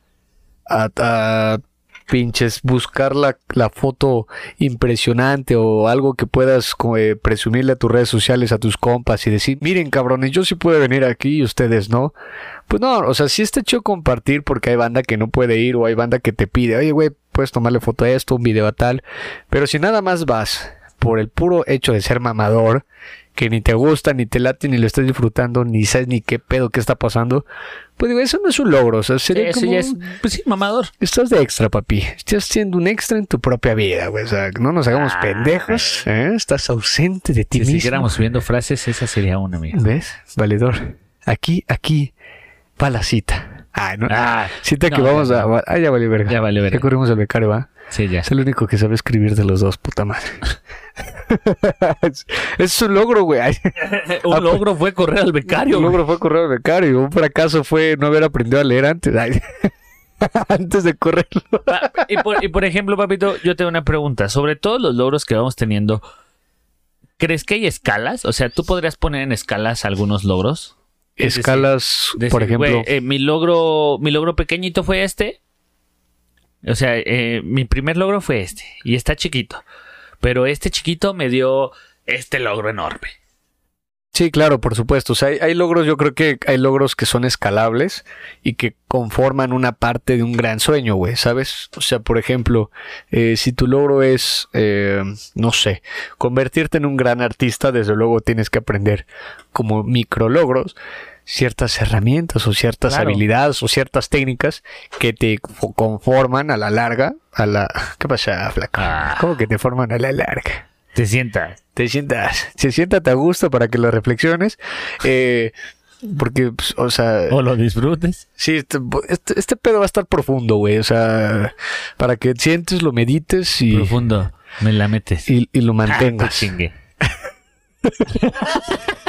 a, a pinches buscar la, la foto impresionante o algo que puedas eh, presumirle a tus redes sociales, a tus compas y decir, miren cabrones, yo sí puedo venir aquí y ustedes no. Pues no, o sea, sí está hecho compartir porque hay banda que no puede ir o hay banda que te pide, oye, güey, puedes tomarle foto a esto, un video a tal. Pero si nada más vas por el puro hecho de ser mamador, que ni te gusta, ni te late, ni lo estás disfrutando, ni sabes ni qué pedo que está pasando, pues digo, eso no es un logro, o sea, sería Eso como... ya es, pues sí, mamador. Estás de extra, papi. Estás siendo un extra en tu propia vida, güey. O sea, no nos hagamos Ah, pendejos. ¿eh? Estás ausente de ti Si mismo. siguiéramos subiendo frases, esa sería una, amigo. ¿Ves? Valedor. Aquí, aquí, va la cita. Ah, no. Ah, cita que no, vamos ya, a... Ah, ya vale verga. ya vale Ya ver. corrimos al becario, ¿va? Sí, ya. Es el único que sabe escribir de los dos, puta madre. es, es un logro, güey. Un logro fue correr al becario. Un güey. logro fue correr al becario. Un fracaso fue no haber aprendido a leer antes. Antes de correrlo. Y por, y por ejemplo, papito, yo tengo una pregunta. Sobre todos los logros que vamos teniendo, ¿crees que hay escalas? O sea, ¿tú podrías poner en escalas algunos logros? Es Escalas, Decir, por ejemplo. eh, mi logro, mi logro pequeñito fue este. O sea, eh, mi primer logro fue este. Y está chiquito. Pero este chiquito me dio este logro enorme. Sí, claro, por supuesto. O sea, hay, logros, yo creo que hay logros que son escalables y que conforman una parte de un gran sueño, güey, ¿sabes? O sea, por ejemplo, eh, si tu logro es, eh, no sé, convertirte en un gran artista, desde luego tienes que aprender como micro logros ciertas herramientas o ciertas Claro. habilidades o ciertas técnicas que te fo- conforman a la larga, a la... ¿Qué pasa, flaca? Ah. ¿Cómo que te forman a la larga? Te sientas. te sientas, se siéntate a gusto para que lo reflexiones. eh, porque, pues, o sea, O lo disfrutes. sí, este, este, este pedo va a estar profundo, güey. O sea, para que sientes, lo medites y, Profundo. Me la metes. y, y lo Ah, te mantengas.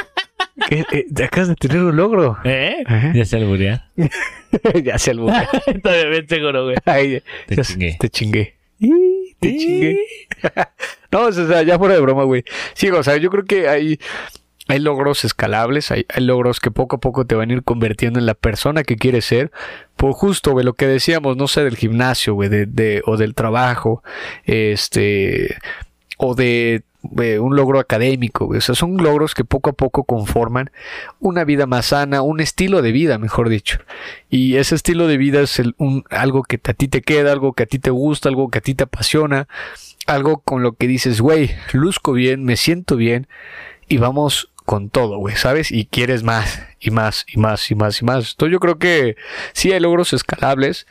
¿Qué? Eh, te acabas de tener un logro. ¿Eh? Ya se alburear. ya se algo. Todavía bien seguro, güey. Ay, Te ya- chingué. Te chingué. Te chingué. no, o sea, ya fuera de broma, güey. Sí, o sea, yo creo que hay, hay logros escalables, hay, hay logros que poco a poco te van a ir convirtiendo en la persona que quieres ser. Por justo, güey, lo que decíamos, no sé, del gimnasio, güey, de, de- o del trabajo, este, o de, de un logro académico. O sea, son logros que poco a poco conforman una vida más sana, un estilo de vida, mejor dicho. Y ese estilo de vida es el- un, algo que a ti te queda, algo que a ti te gusta, algo que a ti te apasiona, algo con lo que dices, güey, luzco bien, me siento bien y vamos con todo, güey, ¿sabes? Y quieres más y más y más y más y más. Entonces yo creo que sí hay logros escalables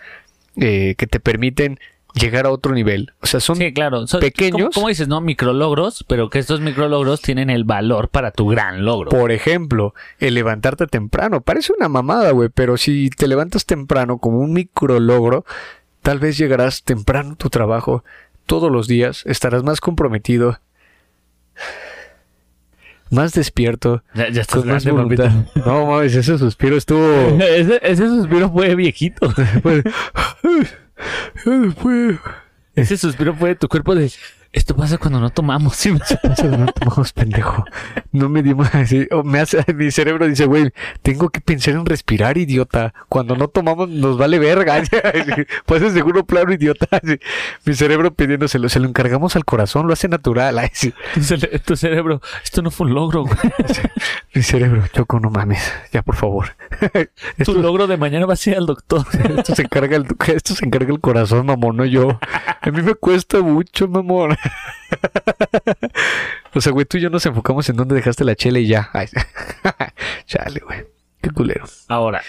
eh, que te permiten llegar a otro nivel. O sea, son Sí, claro. Son, pequeños. Como, dices, ¿no? Micrologros, pero que estos micrologros tienen el valor para tu gran logro. Por ejemplo, el levantarte temprano. Parece una mamada, güey, pero si te levantas temprano como un micro logro, tal vez llegarás temprano a tu trabajo todos los días, estarás más comprometido, más despierto, Ya, ya estás con más grande. No mames, ese suspiro estuvo. ese, ese suspiro fue viejito. Ese suspiro fue de tu cuerpo de... Esto pasa cuando no tomamos. Sí, Eso no tomamos, pendejo. No me dimos así. o me hace, mi cerebro dice, güey, tengo que pensar en respirar, idiota. Cuando no tomamos, nos vale verga. Pues es seguro plano, idiota. Mi cerebro pidiéndoselo, se lo encargamos al corazón, lo hace natural. Tu, cere- tu cerebro, esto no fue un logro, güey. Mi cerebro, Choco, no mames. Ya, por favor. Tu Esto, logro de mañana va a ser al doctor. esto se encarga el, esto se encarga el corazón, mamón, no yo. A mí me cuesta mucho, mamón. O sea, güey, tú y yo nos enfocamos en dónde dejaste la chela y ya. Ay, Chale, güey. Qué culero. Ahora,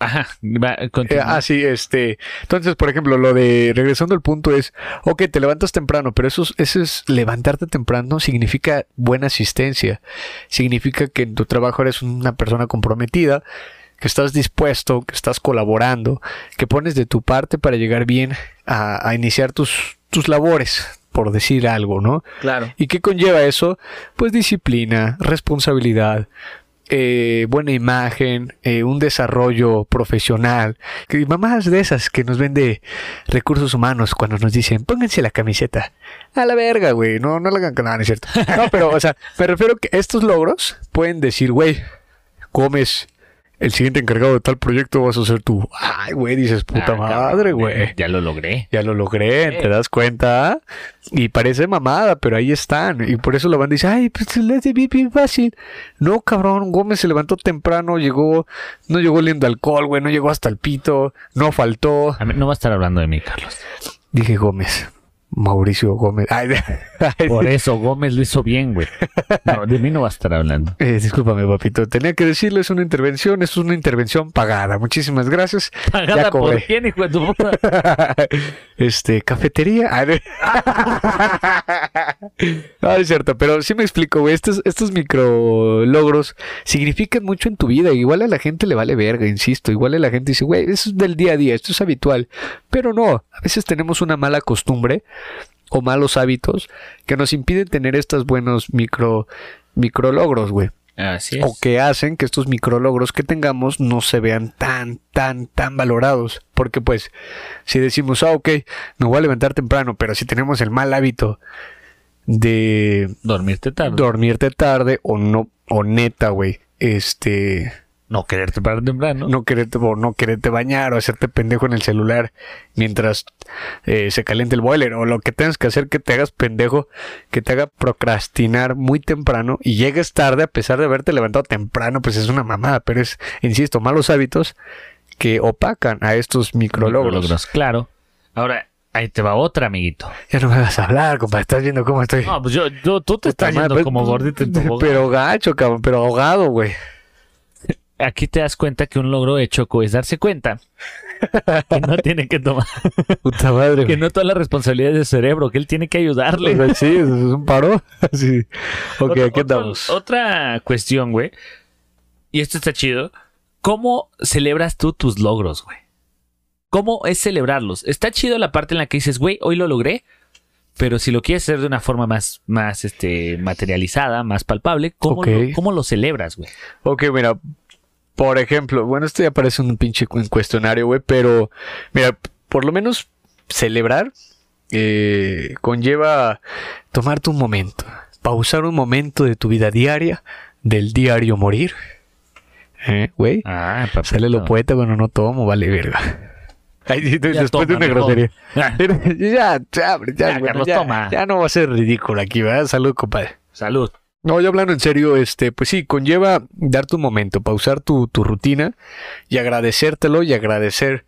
ajá, Eh, continúa. ah, sí, este. Entonces, por ejemplo, lo de regresando al punto es, ok, te levantas temprano, pero eso, es- eso es levantarte temprano significa buena asistencia. Significa que en tu trabajo eres una persona comprometida, que estás dispuesto, que estás colaborando, que pones de tu parte para llegar bien a, a iniciar tus, tus labores, por decir algo, ¿no? claro. ¿Y qué conlleva eso? Pues disciplina, responsabilidad, eh, buena imagen, eh, un desarrollo profesional. Que mamás de esas que nos vende recursos humanos cuando nos dicen, pónganse la camiseta. A la verga, güey. No, no la hagan nada, no es cierto. No, pero, o sea, me refiero que estos logros pueden decir, güey, Gómez, el siguiente encargado de tal proyecto vas a ser tú. Ay, güey, dices, puta Ah, madre, güey. Ya lo logré. Ya lo logré, ¿te das cuenta? Y parece mamada, pero ahí están. Y por eso la banda dice, ay, pues le hace bien, bien fácil. No, cabrón, Gómez se levantó temprano, llegó, no llegó oliendo alcohol, güey, no llegó hasta el pito, no faltó. A mí- no va a estar hablando de mí, Carlos. Dije Gómez, Mauricio Gómez. Ay, ay, Por eso Gómez lo hizo bien, güey. No, de mí no va a estar hablando. eh, discúlpame, papito, tenía que decirlo, es una intervención, es una intervención pagada. Muchísimas gracias. ¿Pagada Ya por quién, hijo de tu puta? este, cafetería. Ah, No, es cierto, pero sí me explico, güey. Estos, estos micro logros significan mucho en tu vida. Igual a la gente le vale verga, insisto. Igual a la gente dice, güey, eso es del día a día, esto es habitual. Pero no, a veces tenemos una mala costumbre o malos hábitos que nos impiden tener estos buenos micro, micro logros, güey Así es. o que hacen que estos micrologros que tengamos no se vean tan, tan, tan valorados. Porque pues, si decimos, ah, ok, me voy a levantar temprano, pero si tenemos el mal hábito de Dormirte tarde. dormirte tarde o no, o neta, güey, este, no quererte parar temprano. no quererte, o no quererte bañar o hacerte pendejo en el celular mientras eh, se caliente el boiler o lo que tengas que hacer que te hagas pendejo, que te haga procrastinar muy temprano y llegues tarde a pesar de haberte levantado temprano, pues es una mamada, pero es, insisto, malos hábitos que opacan a estos micrologros. Micrologros, Claro. Ahora, ahí te va otra, amiguito. Ya no me vas a hablar, compadre, estás viendo cómo estoy. No, pues yo, yo tú te estás Puta madre, como gordito en tobogán. Pero gacho, cabrón, pero ahogado, güey. Aquí te das cuenta que un logro de Choco es darse cuenta que no tiene que tomar, Puta madre, que no toda la responsabilidad es de cerebro, que él tiene que ayudarle. O sea, Sí, es un paro. Sí. Ok, Otro- aquí andamos. Otra cuestión, güey. Y esto está chido. ¿Cómo celebras tú tus logros, güey? ¿Cómo es celebrarlos? Está chido la parte en la que dices, güey, hoy lo logré. Pero si lo quieres hacer de una forma más, más este, materializada, más palpable, ¿cómo, lo, cómo lo celebras, güey? Ok, mira, por ejemplo, bueno, esto ya parece un pinche cu- cuestionario, güey, pero mira, por lo menos celebrar eh, conlleva tomarte un momento, pausar un momento de tu vida diaria, del diario morir. ¿Eh, güey? Ah, papá. Sale lo poeta cuando no tomo, vale verga. Ay, después toma, de una grosería. Ah, ya, ya, ya, Ya, bueno, Carlos, ya, toma. ya no va a ser ridículo aquí, ¿verdad? Salud, compadre. Salud. No, ya hablando en serio, este, pues sí, conlleva darte un momento, pausar tu, tu rutina y agradecértelo y agradecer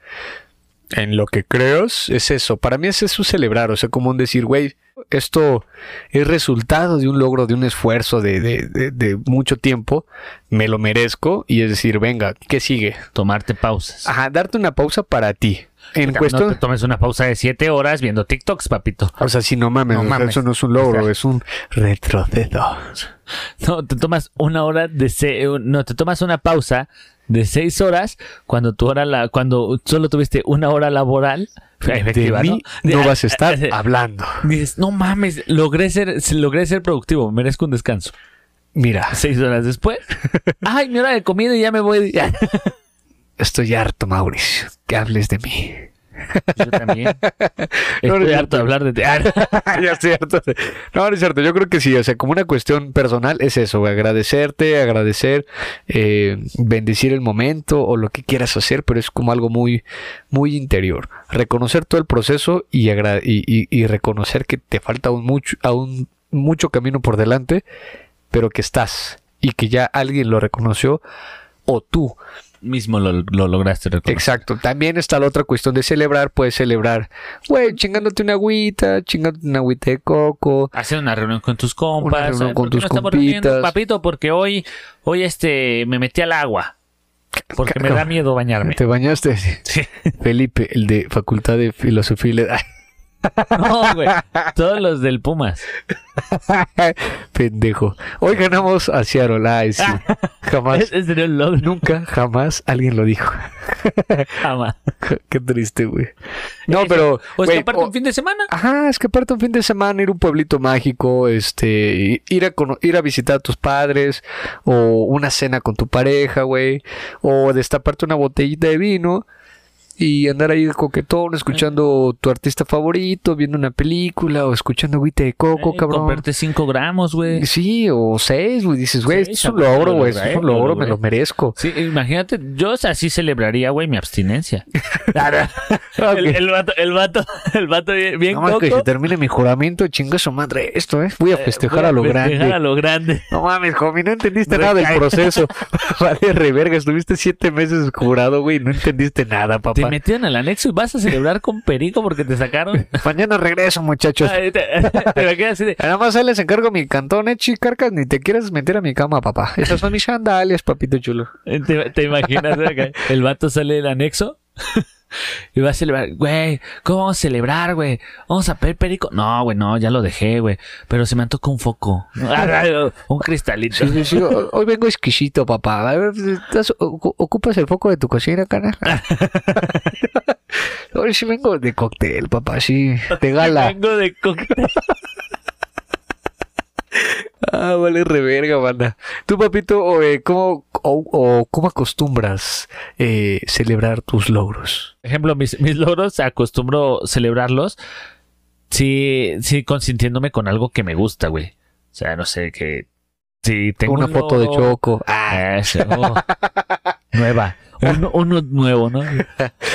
en lo que creas, es eso. Para mí es eso celebrar, o sea, como un decir, güey, esto es resultado de un logro, de un esfuerzo de, de, de, de mucho tiempo, me lo merezco y es decir, venga, ¿qué sigue? Tomarte pausas. Ajá, darte una pausa para ti. En No cuestión, te tomes una pausa de siete horas viendo TikToks, papito. o sea, si no mames, No o sea, mames. eso no es un logro, es un retroceso. No, te tomas una hora de se- no, te tomas una pausa de seis horas cuando tu hora la, cuando solo tuviste una hora laboral efectiva, de ¿no? mí no De- vas a estar hablando. Dices, no mames, logré ser, logré ser productivo, merezco un descanso. Mira, Seis horas después, ay, mi hora de comida y ya me voy. estoy harto, Mauricio, que hables de mí. Yo también. No, no Estoy es harto de hablar de ti. Ah, ya es cierto. No, no es cierto. Yo creo que sí. O sea, como una cuestión personal es eso. Agradecerte, agradecer, eh, bendecir el momento o lo que quieras hacer, pero es como algo muy, muy interior. Reconocer todo el proceso y, agra- y, y- y reconocer que te falta aún mucho, aún mucho camino por delante, pero que estás y que ya alguien lo reconoció o tú Mismo lo, lo lograste reconocer. Exacto. También está la otra cuestión de celebrar. Puedes celebrar, güey, chingándote una agüita, chingándote una agüita de coco. Hacer una reunión con tus compas. Una reunión ¿sabes con tus reuniendo, compitas? papito, porque hoy, hoy este, me metí al agua. Porque me da miedo bañarme. ¿Te bañaste? Sí. Felipe, el de Facultad de Filosofía y. No, güey. Todos los del Pumas. Pendejo. Hoy ganamos a Seattle. Ay, sí. Jamás, Ese sería un logro. nunca, jamás alguien lo dijo. Jamás. Qué triste, güey. No, pero. O escaparte o- un fin de semana. Ajá, es que aparte un fin de semana ir a un pueblito mágico, este, ir a, ir a visitar a tus padres, o una cena con tu pareja, güey, o destaparte una botellita de vino y andar ahí coquetón, escuchando tu artista favorito, viendo una película, o escuchando agüita de coco, Eh, cabrón. Comprarte 5 gramos, güey. Sí, o seis, güey, dices, güey, esto es un logro, lo güey, esto es un lo logro, me lo merezco. Sí, imagínate, yo así celebraría, güey, mi abstinencia. el, el vato, el vato, el vato bien, bien No más que coco. se termine mi juramento, chinga su madre esto, eh. Voy a festejar Voy a lo festejar grande. a lo grande. No mames, homie, no entendiste Recae. nada del proceso. vale, reverga, estuviste siete meses jurado, güey, no entendiste nada, papá. Metieron al anexo y vas a celebrar con perico porque te sacaron. Mañana regreso, muchachos. Ay, te, te me quedas así de. Nada más ahí les encargo mi cantón, eh, chicarcas, ni te quieras meter a mi cama, papá. Esas son mis sandalias, papito chulo. Te, te imaginas acá? el vato sale del anexo y va a celebrar, güey, ¿cómo vamos a celebrar, güey? Vamos a pedir perico. No, güey, no, ya lo dejé, güey. Pero se me antoja un foco. un cristalito. Sí, sí, sí, Hoy vengo exquisito, papá. A ver, ¿estás- ocu- ¿Ocupas el foco de tu cocina, cara? Hoy sí vengo de cóctel, papá, sí, de gala. Vengo de cóctel. Ah, vale, reverga, banda. Tú, papito, o, eh, ¿cómo, o, o cómo acostumbras eh, celebrar tus logros? Por ejemplo, mis, mis logros acostumbro celebrarlos sí, sí consintiéndome con algo que me gusta, güey. O sea, no sé, que si tengo Una un foto de Choco. Ah, Eso, oh. Nueva. Uno, uno nuevo, ¿no?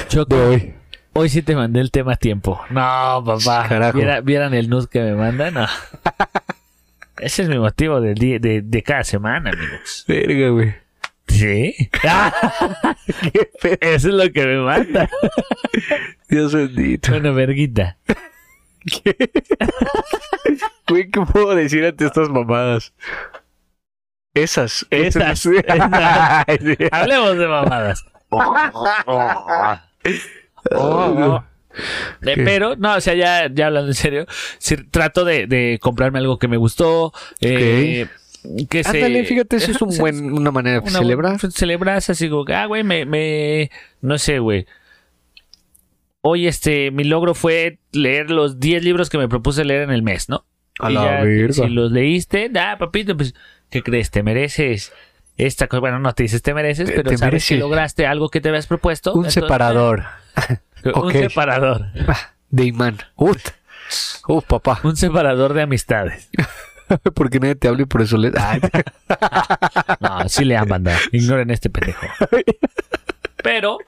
Choco, doy. hoy sí te mandé el tema a tiempo. No, papá. Carajo. Viera- ¿Vieran el nude que me mandan? No. Ese es mi motivo día, de, de cada semana, amigos. Verga, güey. ¿Sí? Qué fe- Eso es lo que me manda. Dios bendito. Una verguita. Güey, ¿qué puedo decir ante estas mamadas? Esas. Esas. Hablemos de mamadas. Oh, Eh. Pero, no, o sea, ya, ya hablando en serio, trato de, de comprarme algo que me gustó. eh, que se, Ándale, fíjate, eso es un se- buen, una manera de celebrar. celebras así como, que, ah, güey, me, me, no sé, güey. Hoy, este, mi logro fue leer los 10 libros que me propuse leer en el mes, ¿no? A Y la ya, verga. Si los leíste, ah, papito, pues, ¿qué crees? ¿Te mereces esta cosa? Bueno, no te dices te mereces, pero te sabes mereces. que lograste algo que te habías propuesto. Un entonces, separador Un separador. de imán. Uf, Uf, papá. Un separador de amistades. Porque nadie te habla y por eso le. Ay, No, sí le aman, banda. Ignoren este pendejo. Pero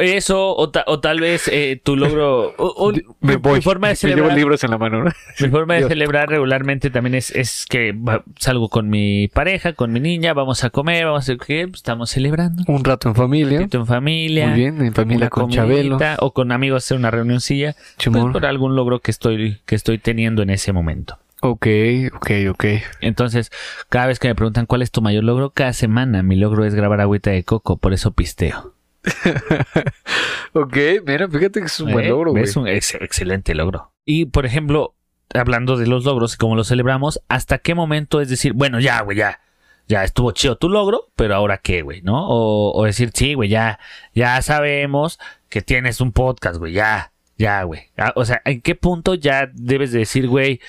eso, o, ta- o tal vez eh, tu logro. o- o- me voy. Mi forma de Me llevo celebrar, libros en la mano. ¿no? mi forma de Dios. celebrar regularmente también es, es que salgo con mi pareja, con mi niña, vamos a comer, vamos a ¿qué? Pues estamos celebrando. Un rato en familia. Un ratito en familia. Muy bien, en familia con Chabelo. comidita, O con amigos hacer una reunioncilla. Pues por algún logro que estoy, que estoy teniendo en ese momento. Ok, ok, ok. Entonces, cada vez que me preguntan cuál es tu mayor logro, cada semana mi logro es grabar agüita de coco, por eso pisteo. Ok, mira, fíjate que es un buen ¿Eh? logro, güey. Es un ex- excelente logro. Y, por ejemplo, hablando de los logros y cómo los celebramos, ¿hasta qué momento es decir, bueno, ya, güey, ya, ya estuvo chido tu logro, pero ahora qué, güey, ¿no? O, o decir, sí, güey, ya, ya sabemos que tienes un podcast, güey, ya, ya, güey. Ah, O sea, ¿en qué punto ya debes de decir, güey,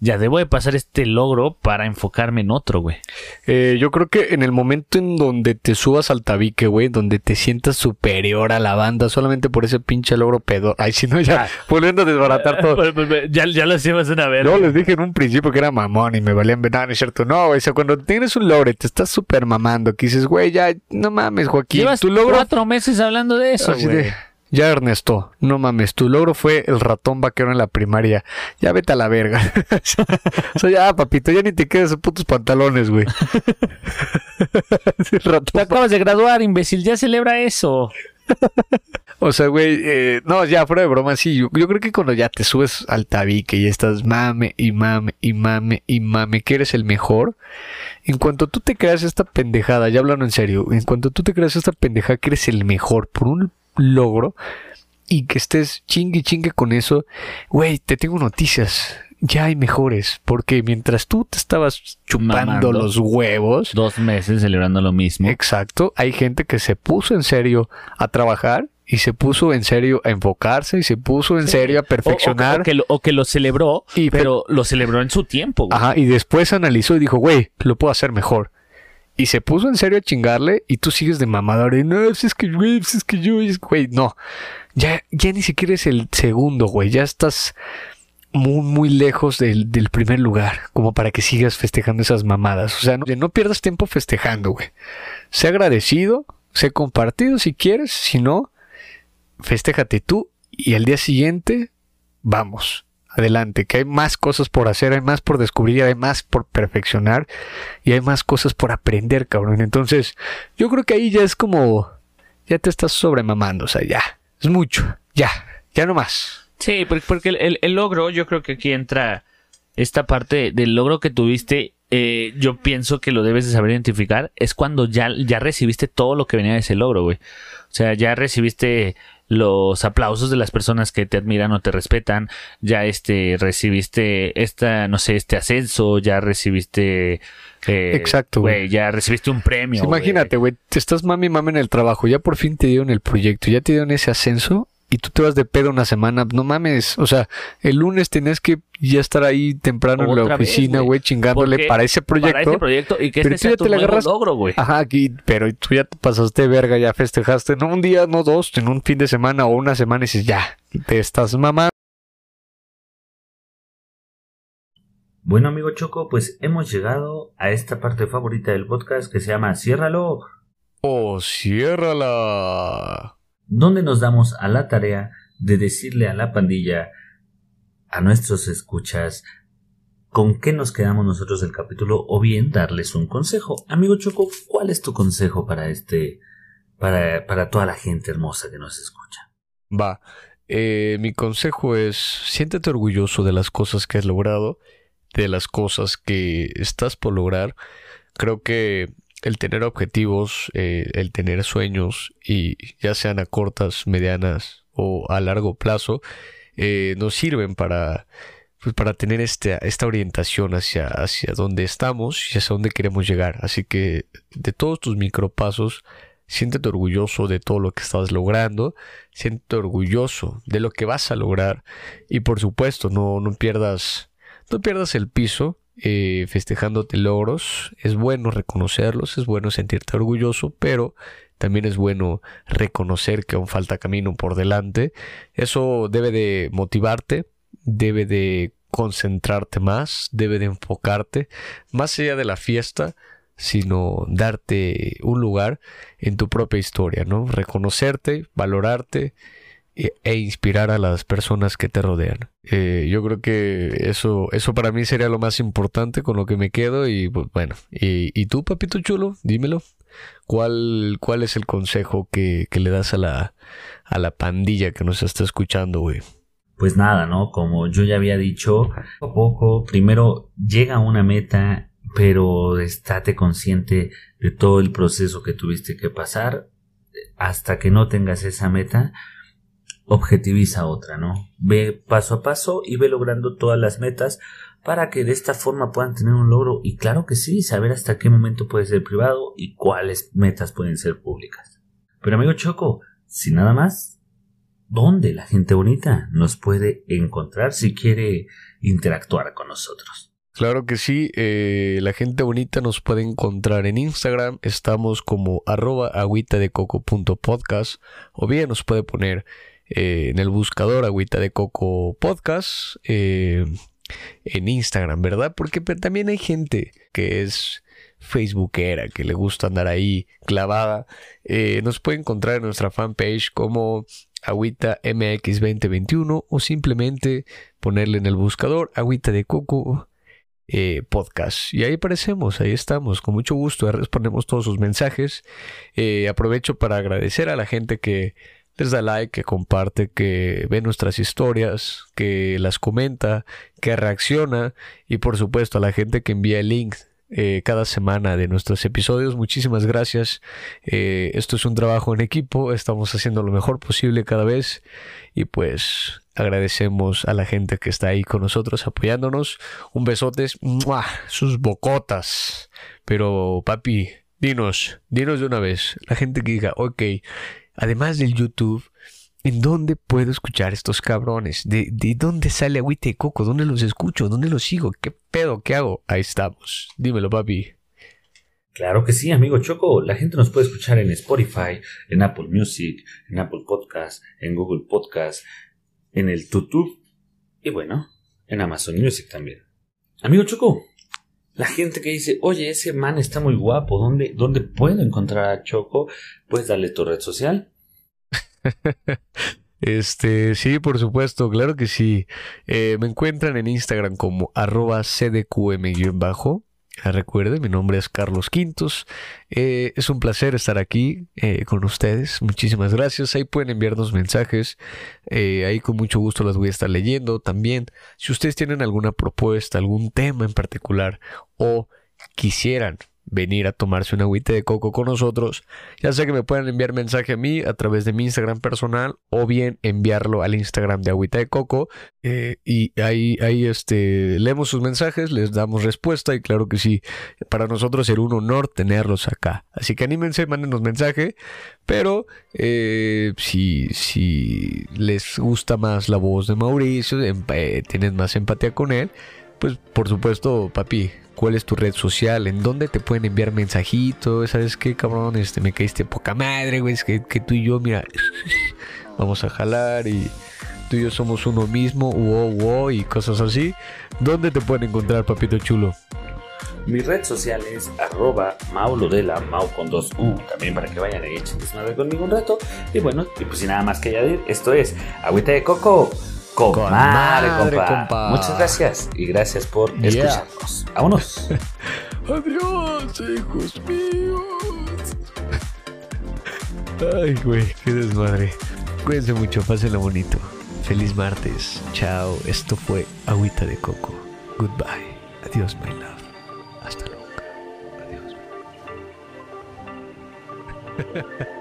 ya debo de pasar este logro para enfocarme en otro, güey. Eh, yo creo que en el momento en donde te subas al tabique, güey, donde te sientas superior a la banda solamente por ese pinche logro pedo. Ay, si no, ya Ah. volviendo a desbaratar todo. Pues, pues, pues, ya, ya lo hicimos una vez. Yo les dije en un principio que era mamón y me valían nada, no es cierto. No, güey, o sea, cuando tienes un logro y te estás súper mamando, que dices, güey, ya, no mames, Joaquín, Llevas tu logro cuatro meses hablando de eso, Así güey. Ya Ernesto, no mames, tu logro fue el ratón vaquero en la primaria. Ya vete a la verga. o sea, ya, papito, ya ni te quedes en putos pantalones, güey. Te acabas de graduar, imbécil. Ya celebra eso. O sea, güey, eh, no, ya fuera de broma, sí. Yo, yo creo que cuando ya te subes al tabique y estás mame y mame y mame y mame, que eres el mejor, en cuanto tú te creas esta pendejada, ya hablando en serio, en cuanto tú te creas esta pendejada que eres el mejor por un logro y que estés chingue y chingue con eso, güey, te tengo noticias. Ya hay mejores, porque mientras tú te estabas chupando Mamando. los huevos, Dos meses celebrando lo mismo. Exacto, hay gente que se puso en serio a trabajar y se puso en serio a enfocarse y se puso en serio a O- o- perfeccionar. O, que lo, o que lo celebró, Y- pero lo celebró en su tiempo, güey. Ajá, y después analizó y dijo, güey, lo puedo hacer mejor. Y se puso en serio a chingarle y tú sigues de mamador y no, pues es que, pues es que yo, güey, no. Ya, ya ni siquiera es el segundo, güey, ya estás muy, muy lejos del, del primer lugar, como para que sigas festejando esas mamadas. O sea, no, no pierdas tiempo festejando, güey. Sé agradecido, sé compartido si quieres, si no, festéjate tú y al día siguiente, vamos, adelante, que hay más cosas por hacer, hay más por descubrir, hay más por perfeccionar y hay más cosas por aprender, cabrón. Entonces, yo creo que ahí ya es como, ya te estás sobremamando, o sea, ya, es mucho, ya, ya no más. Sí, porque, el, el- el logro, yo creo que aquí entra esta parte del logro que tuviste. eh, yo pienso que lo debes de saber identificar. Es cuando ya, ya recibiste todo lo que venía de ese logro, güey. O sea, ya recibiste los aplausos de las personas que te admiran o te respetan. Ya este recibiste esta, no sé, este ascenso. Ya recibiste. eh, Exacto, güey. Ya recibiste un premio. Sí, imagínate, güey, te estás mami y mami en el trabajo, ya por fin te dieron el proyecto, ya te dieron ese ascenso y tú te vas de pedo una semana, no mames, o sea, el lunes tenías que ya estar ahí temprano en la oficina, güey. chingándole para ese proyecto. Para este proyecto y que Pero este tú ya sea tu te nuevo agarras- logro, güey. Ajá, aquí, pero tú ya te pasaste de verga, ya festejaste, no un día, no dos, en un fin de semana o una semana y dices, ya, te estás mamando. Bueno, amigo Choco, pues hemos llegado a esta parte favorita del podcast que se llama Ciérralo, Oh, ciérrala. Donde nos damos a la tarea de decirle a la pandilla, a nuestros escuchas, con qué nos quedamos nosotros del capítulo o bien darles un consejo. Amigo Choco, ¿cuál es tu consejo para este, para, para toda la gente hermosa que nos escucha? Va, eh, mi consejo es, siéntete orgulloso de las cosas que has logrado, de las cosas que estás por lograr. Creo que el tener objetivos, eh, el tener sueños, y ya sean a cortas, medianas o a largo plazo, eh, nos sirven para, pues, para tener este, esta orientación hacia, hacia dónde estamos y hacia dónde queremos llegar. Así que de todos tus micropasos, siéntete orgulloso de todo lo que estás logrando, siéntete orgulloso de lo que vas a lograr y por supuesto no, no pierdas, no pierdas el piso eh, festejándote logros. Es bueno reconocerlos, es bueno sentirte orgulloso, pero también es bueno reconocer que aún falta camino por delante. Eso debe de motivarte, debe de concentrarte más, debe de enfocarte más allá de la fiesta, sino darte un lugar en tu propia historia, ¿no? Reconocerte, valorarte e, e inspirar a las personas que te rodean. Eh, yo creo que eso, eso para mí sería lo más importante con lo que me quedo y pues, bueno, y, y tú, papito chulo, dímelo. ¿Cuál, cuál es el consejo que, que le das a la, a la pandilla que nos está escuchando, güey? Pues nada, ¿no? Como yo ya había dicho, poco a poco, primero llega a una meta, pero estate consciente de todo el proceso que tuviste que pasar. Hasta que no tengas esa meta, objetiviza otra, ¿no? Ve paso a paso y ve logrando todas las metas para que de esta forma puedan tener un logro. Y claro que sí, saber hasta qué momento puede ser privado y cuáles metas pueden ser públicas. Pero amigo Choco, sin nada más, dónde la gente bonita nos puede encontrar si quiere interactuar con nosotros. Claro que sí, eh, la gente bonita nos puede encontrar en Instagram, estamos como arroba agüita de coco punto podcast, o bien nos puede poner eh, en el buscador agüita de coco podcast eh, en Instagram, ¿verdad? Porque también hay gente que es facebookera, que le gusta andar ahí clavada. nos puede encontrar en nuestra fanpage como Agüita MX 2021 o simplemente ponerle en el buscador Agüita de Coco eh, Podcast. Y ahí aparecemos, ahí estamos, con mucho gusto, respondemos todos sus mensajes. Eh, aprovecho para agradecer a la gente que les da like, que comparte, que ve nuestras historias, que las comenta, que reacciona y por supuesto a la gente que envía el link eh, cada semana de nuestros episodios. Muchísimas gracias. Eh, esto es un trabajo en equipo. Estamos haciendo lo mejor posible cada vez. Y pues agradecemos a la gente que está ahí con nosotros apoyándonos. Un besote. Sus bocotas. Pero papi, dinos, dinos de una vez. La gente que diga, ok, además del YouTube ¿En dónde puedo escuchar estos cabrones? ¿De, dónde sale agüita y coco? ¿Dónde los escucho? ¿Dónde los sigo? ¿Qué pedo? ¿Qué hago? Ahí estamos. Dímelo, papi. Claro que sí, amigo Choco. La gente nos puede escuchar en Spotify, en Apple Music, en Apple Podcast, en Google Podcast, en el YouTube y bueno, en Amazon Music también. Amigo Choco, la gente que dice, oye, ese man está muy guapo, ¿dónde, dónde puedo encontrar a Choco? Puedes darle tu red social. Este, sí, por supuesto, claro que sí. Eh, me encuentran en Instagram como arroba cdqm-bajo. Recuerden, mi nombre es Carlos Quintos. Eh, es un placer estar aquí eh, con ustedes. Muchísimas gracias. Ahí pueden enviarnos mensajes. ahí con mucho gusto las voy a estar leyendo también. Si ustedes tienen alguna propuesta, algún tema en particular o quisieran venir a tomarse una agüita de coco con nosotros, ya sea que me puedan enviar mensaje a mí a través de mi Instagram personal o bien enviarlo al Instagram de agüita de coco eh, y ahí, ahí este, leemos sus mensajes, les damos respuesta y claro que sí, para nosotros será un honor tenerlos acá. Así que anímense, mándenos mensaje, pero eh, si, si les gusta más la voz de Mauricio, em, eh, tienen más empatía con él, pues por supuesto, papi, ¿cuál es tu red social? ¿En dónde te pueden enviar mensajitos? ¿Sabes qué, cabrón? Este, me caíste poca madre, güey. Es que, tú y yo, mira, vamos a jalar y tú y yo somos uno mismo, wow, wow, y cosas así. ¿Dónde te pueden encontrar, papito chulo? Mi red social es arroba maulodela, mau con dos U, también para que vayan a echen desmadre conmigo un rato. Y bueno, y pues sin nada más que añadir, esto es Agüita de Coco. Con, madre, compa. Muchas gracias y gracias por escucharnos. Vámonos. Adiós, hijos míos. Ay, güey, qué desmadre. Cuídense mucho, pásenlo bonito. Feliz martes. Chao. Esto fue Agüita de Coco. Goodbye. Adiós, my love. Hasta nunca. Adiós.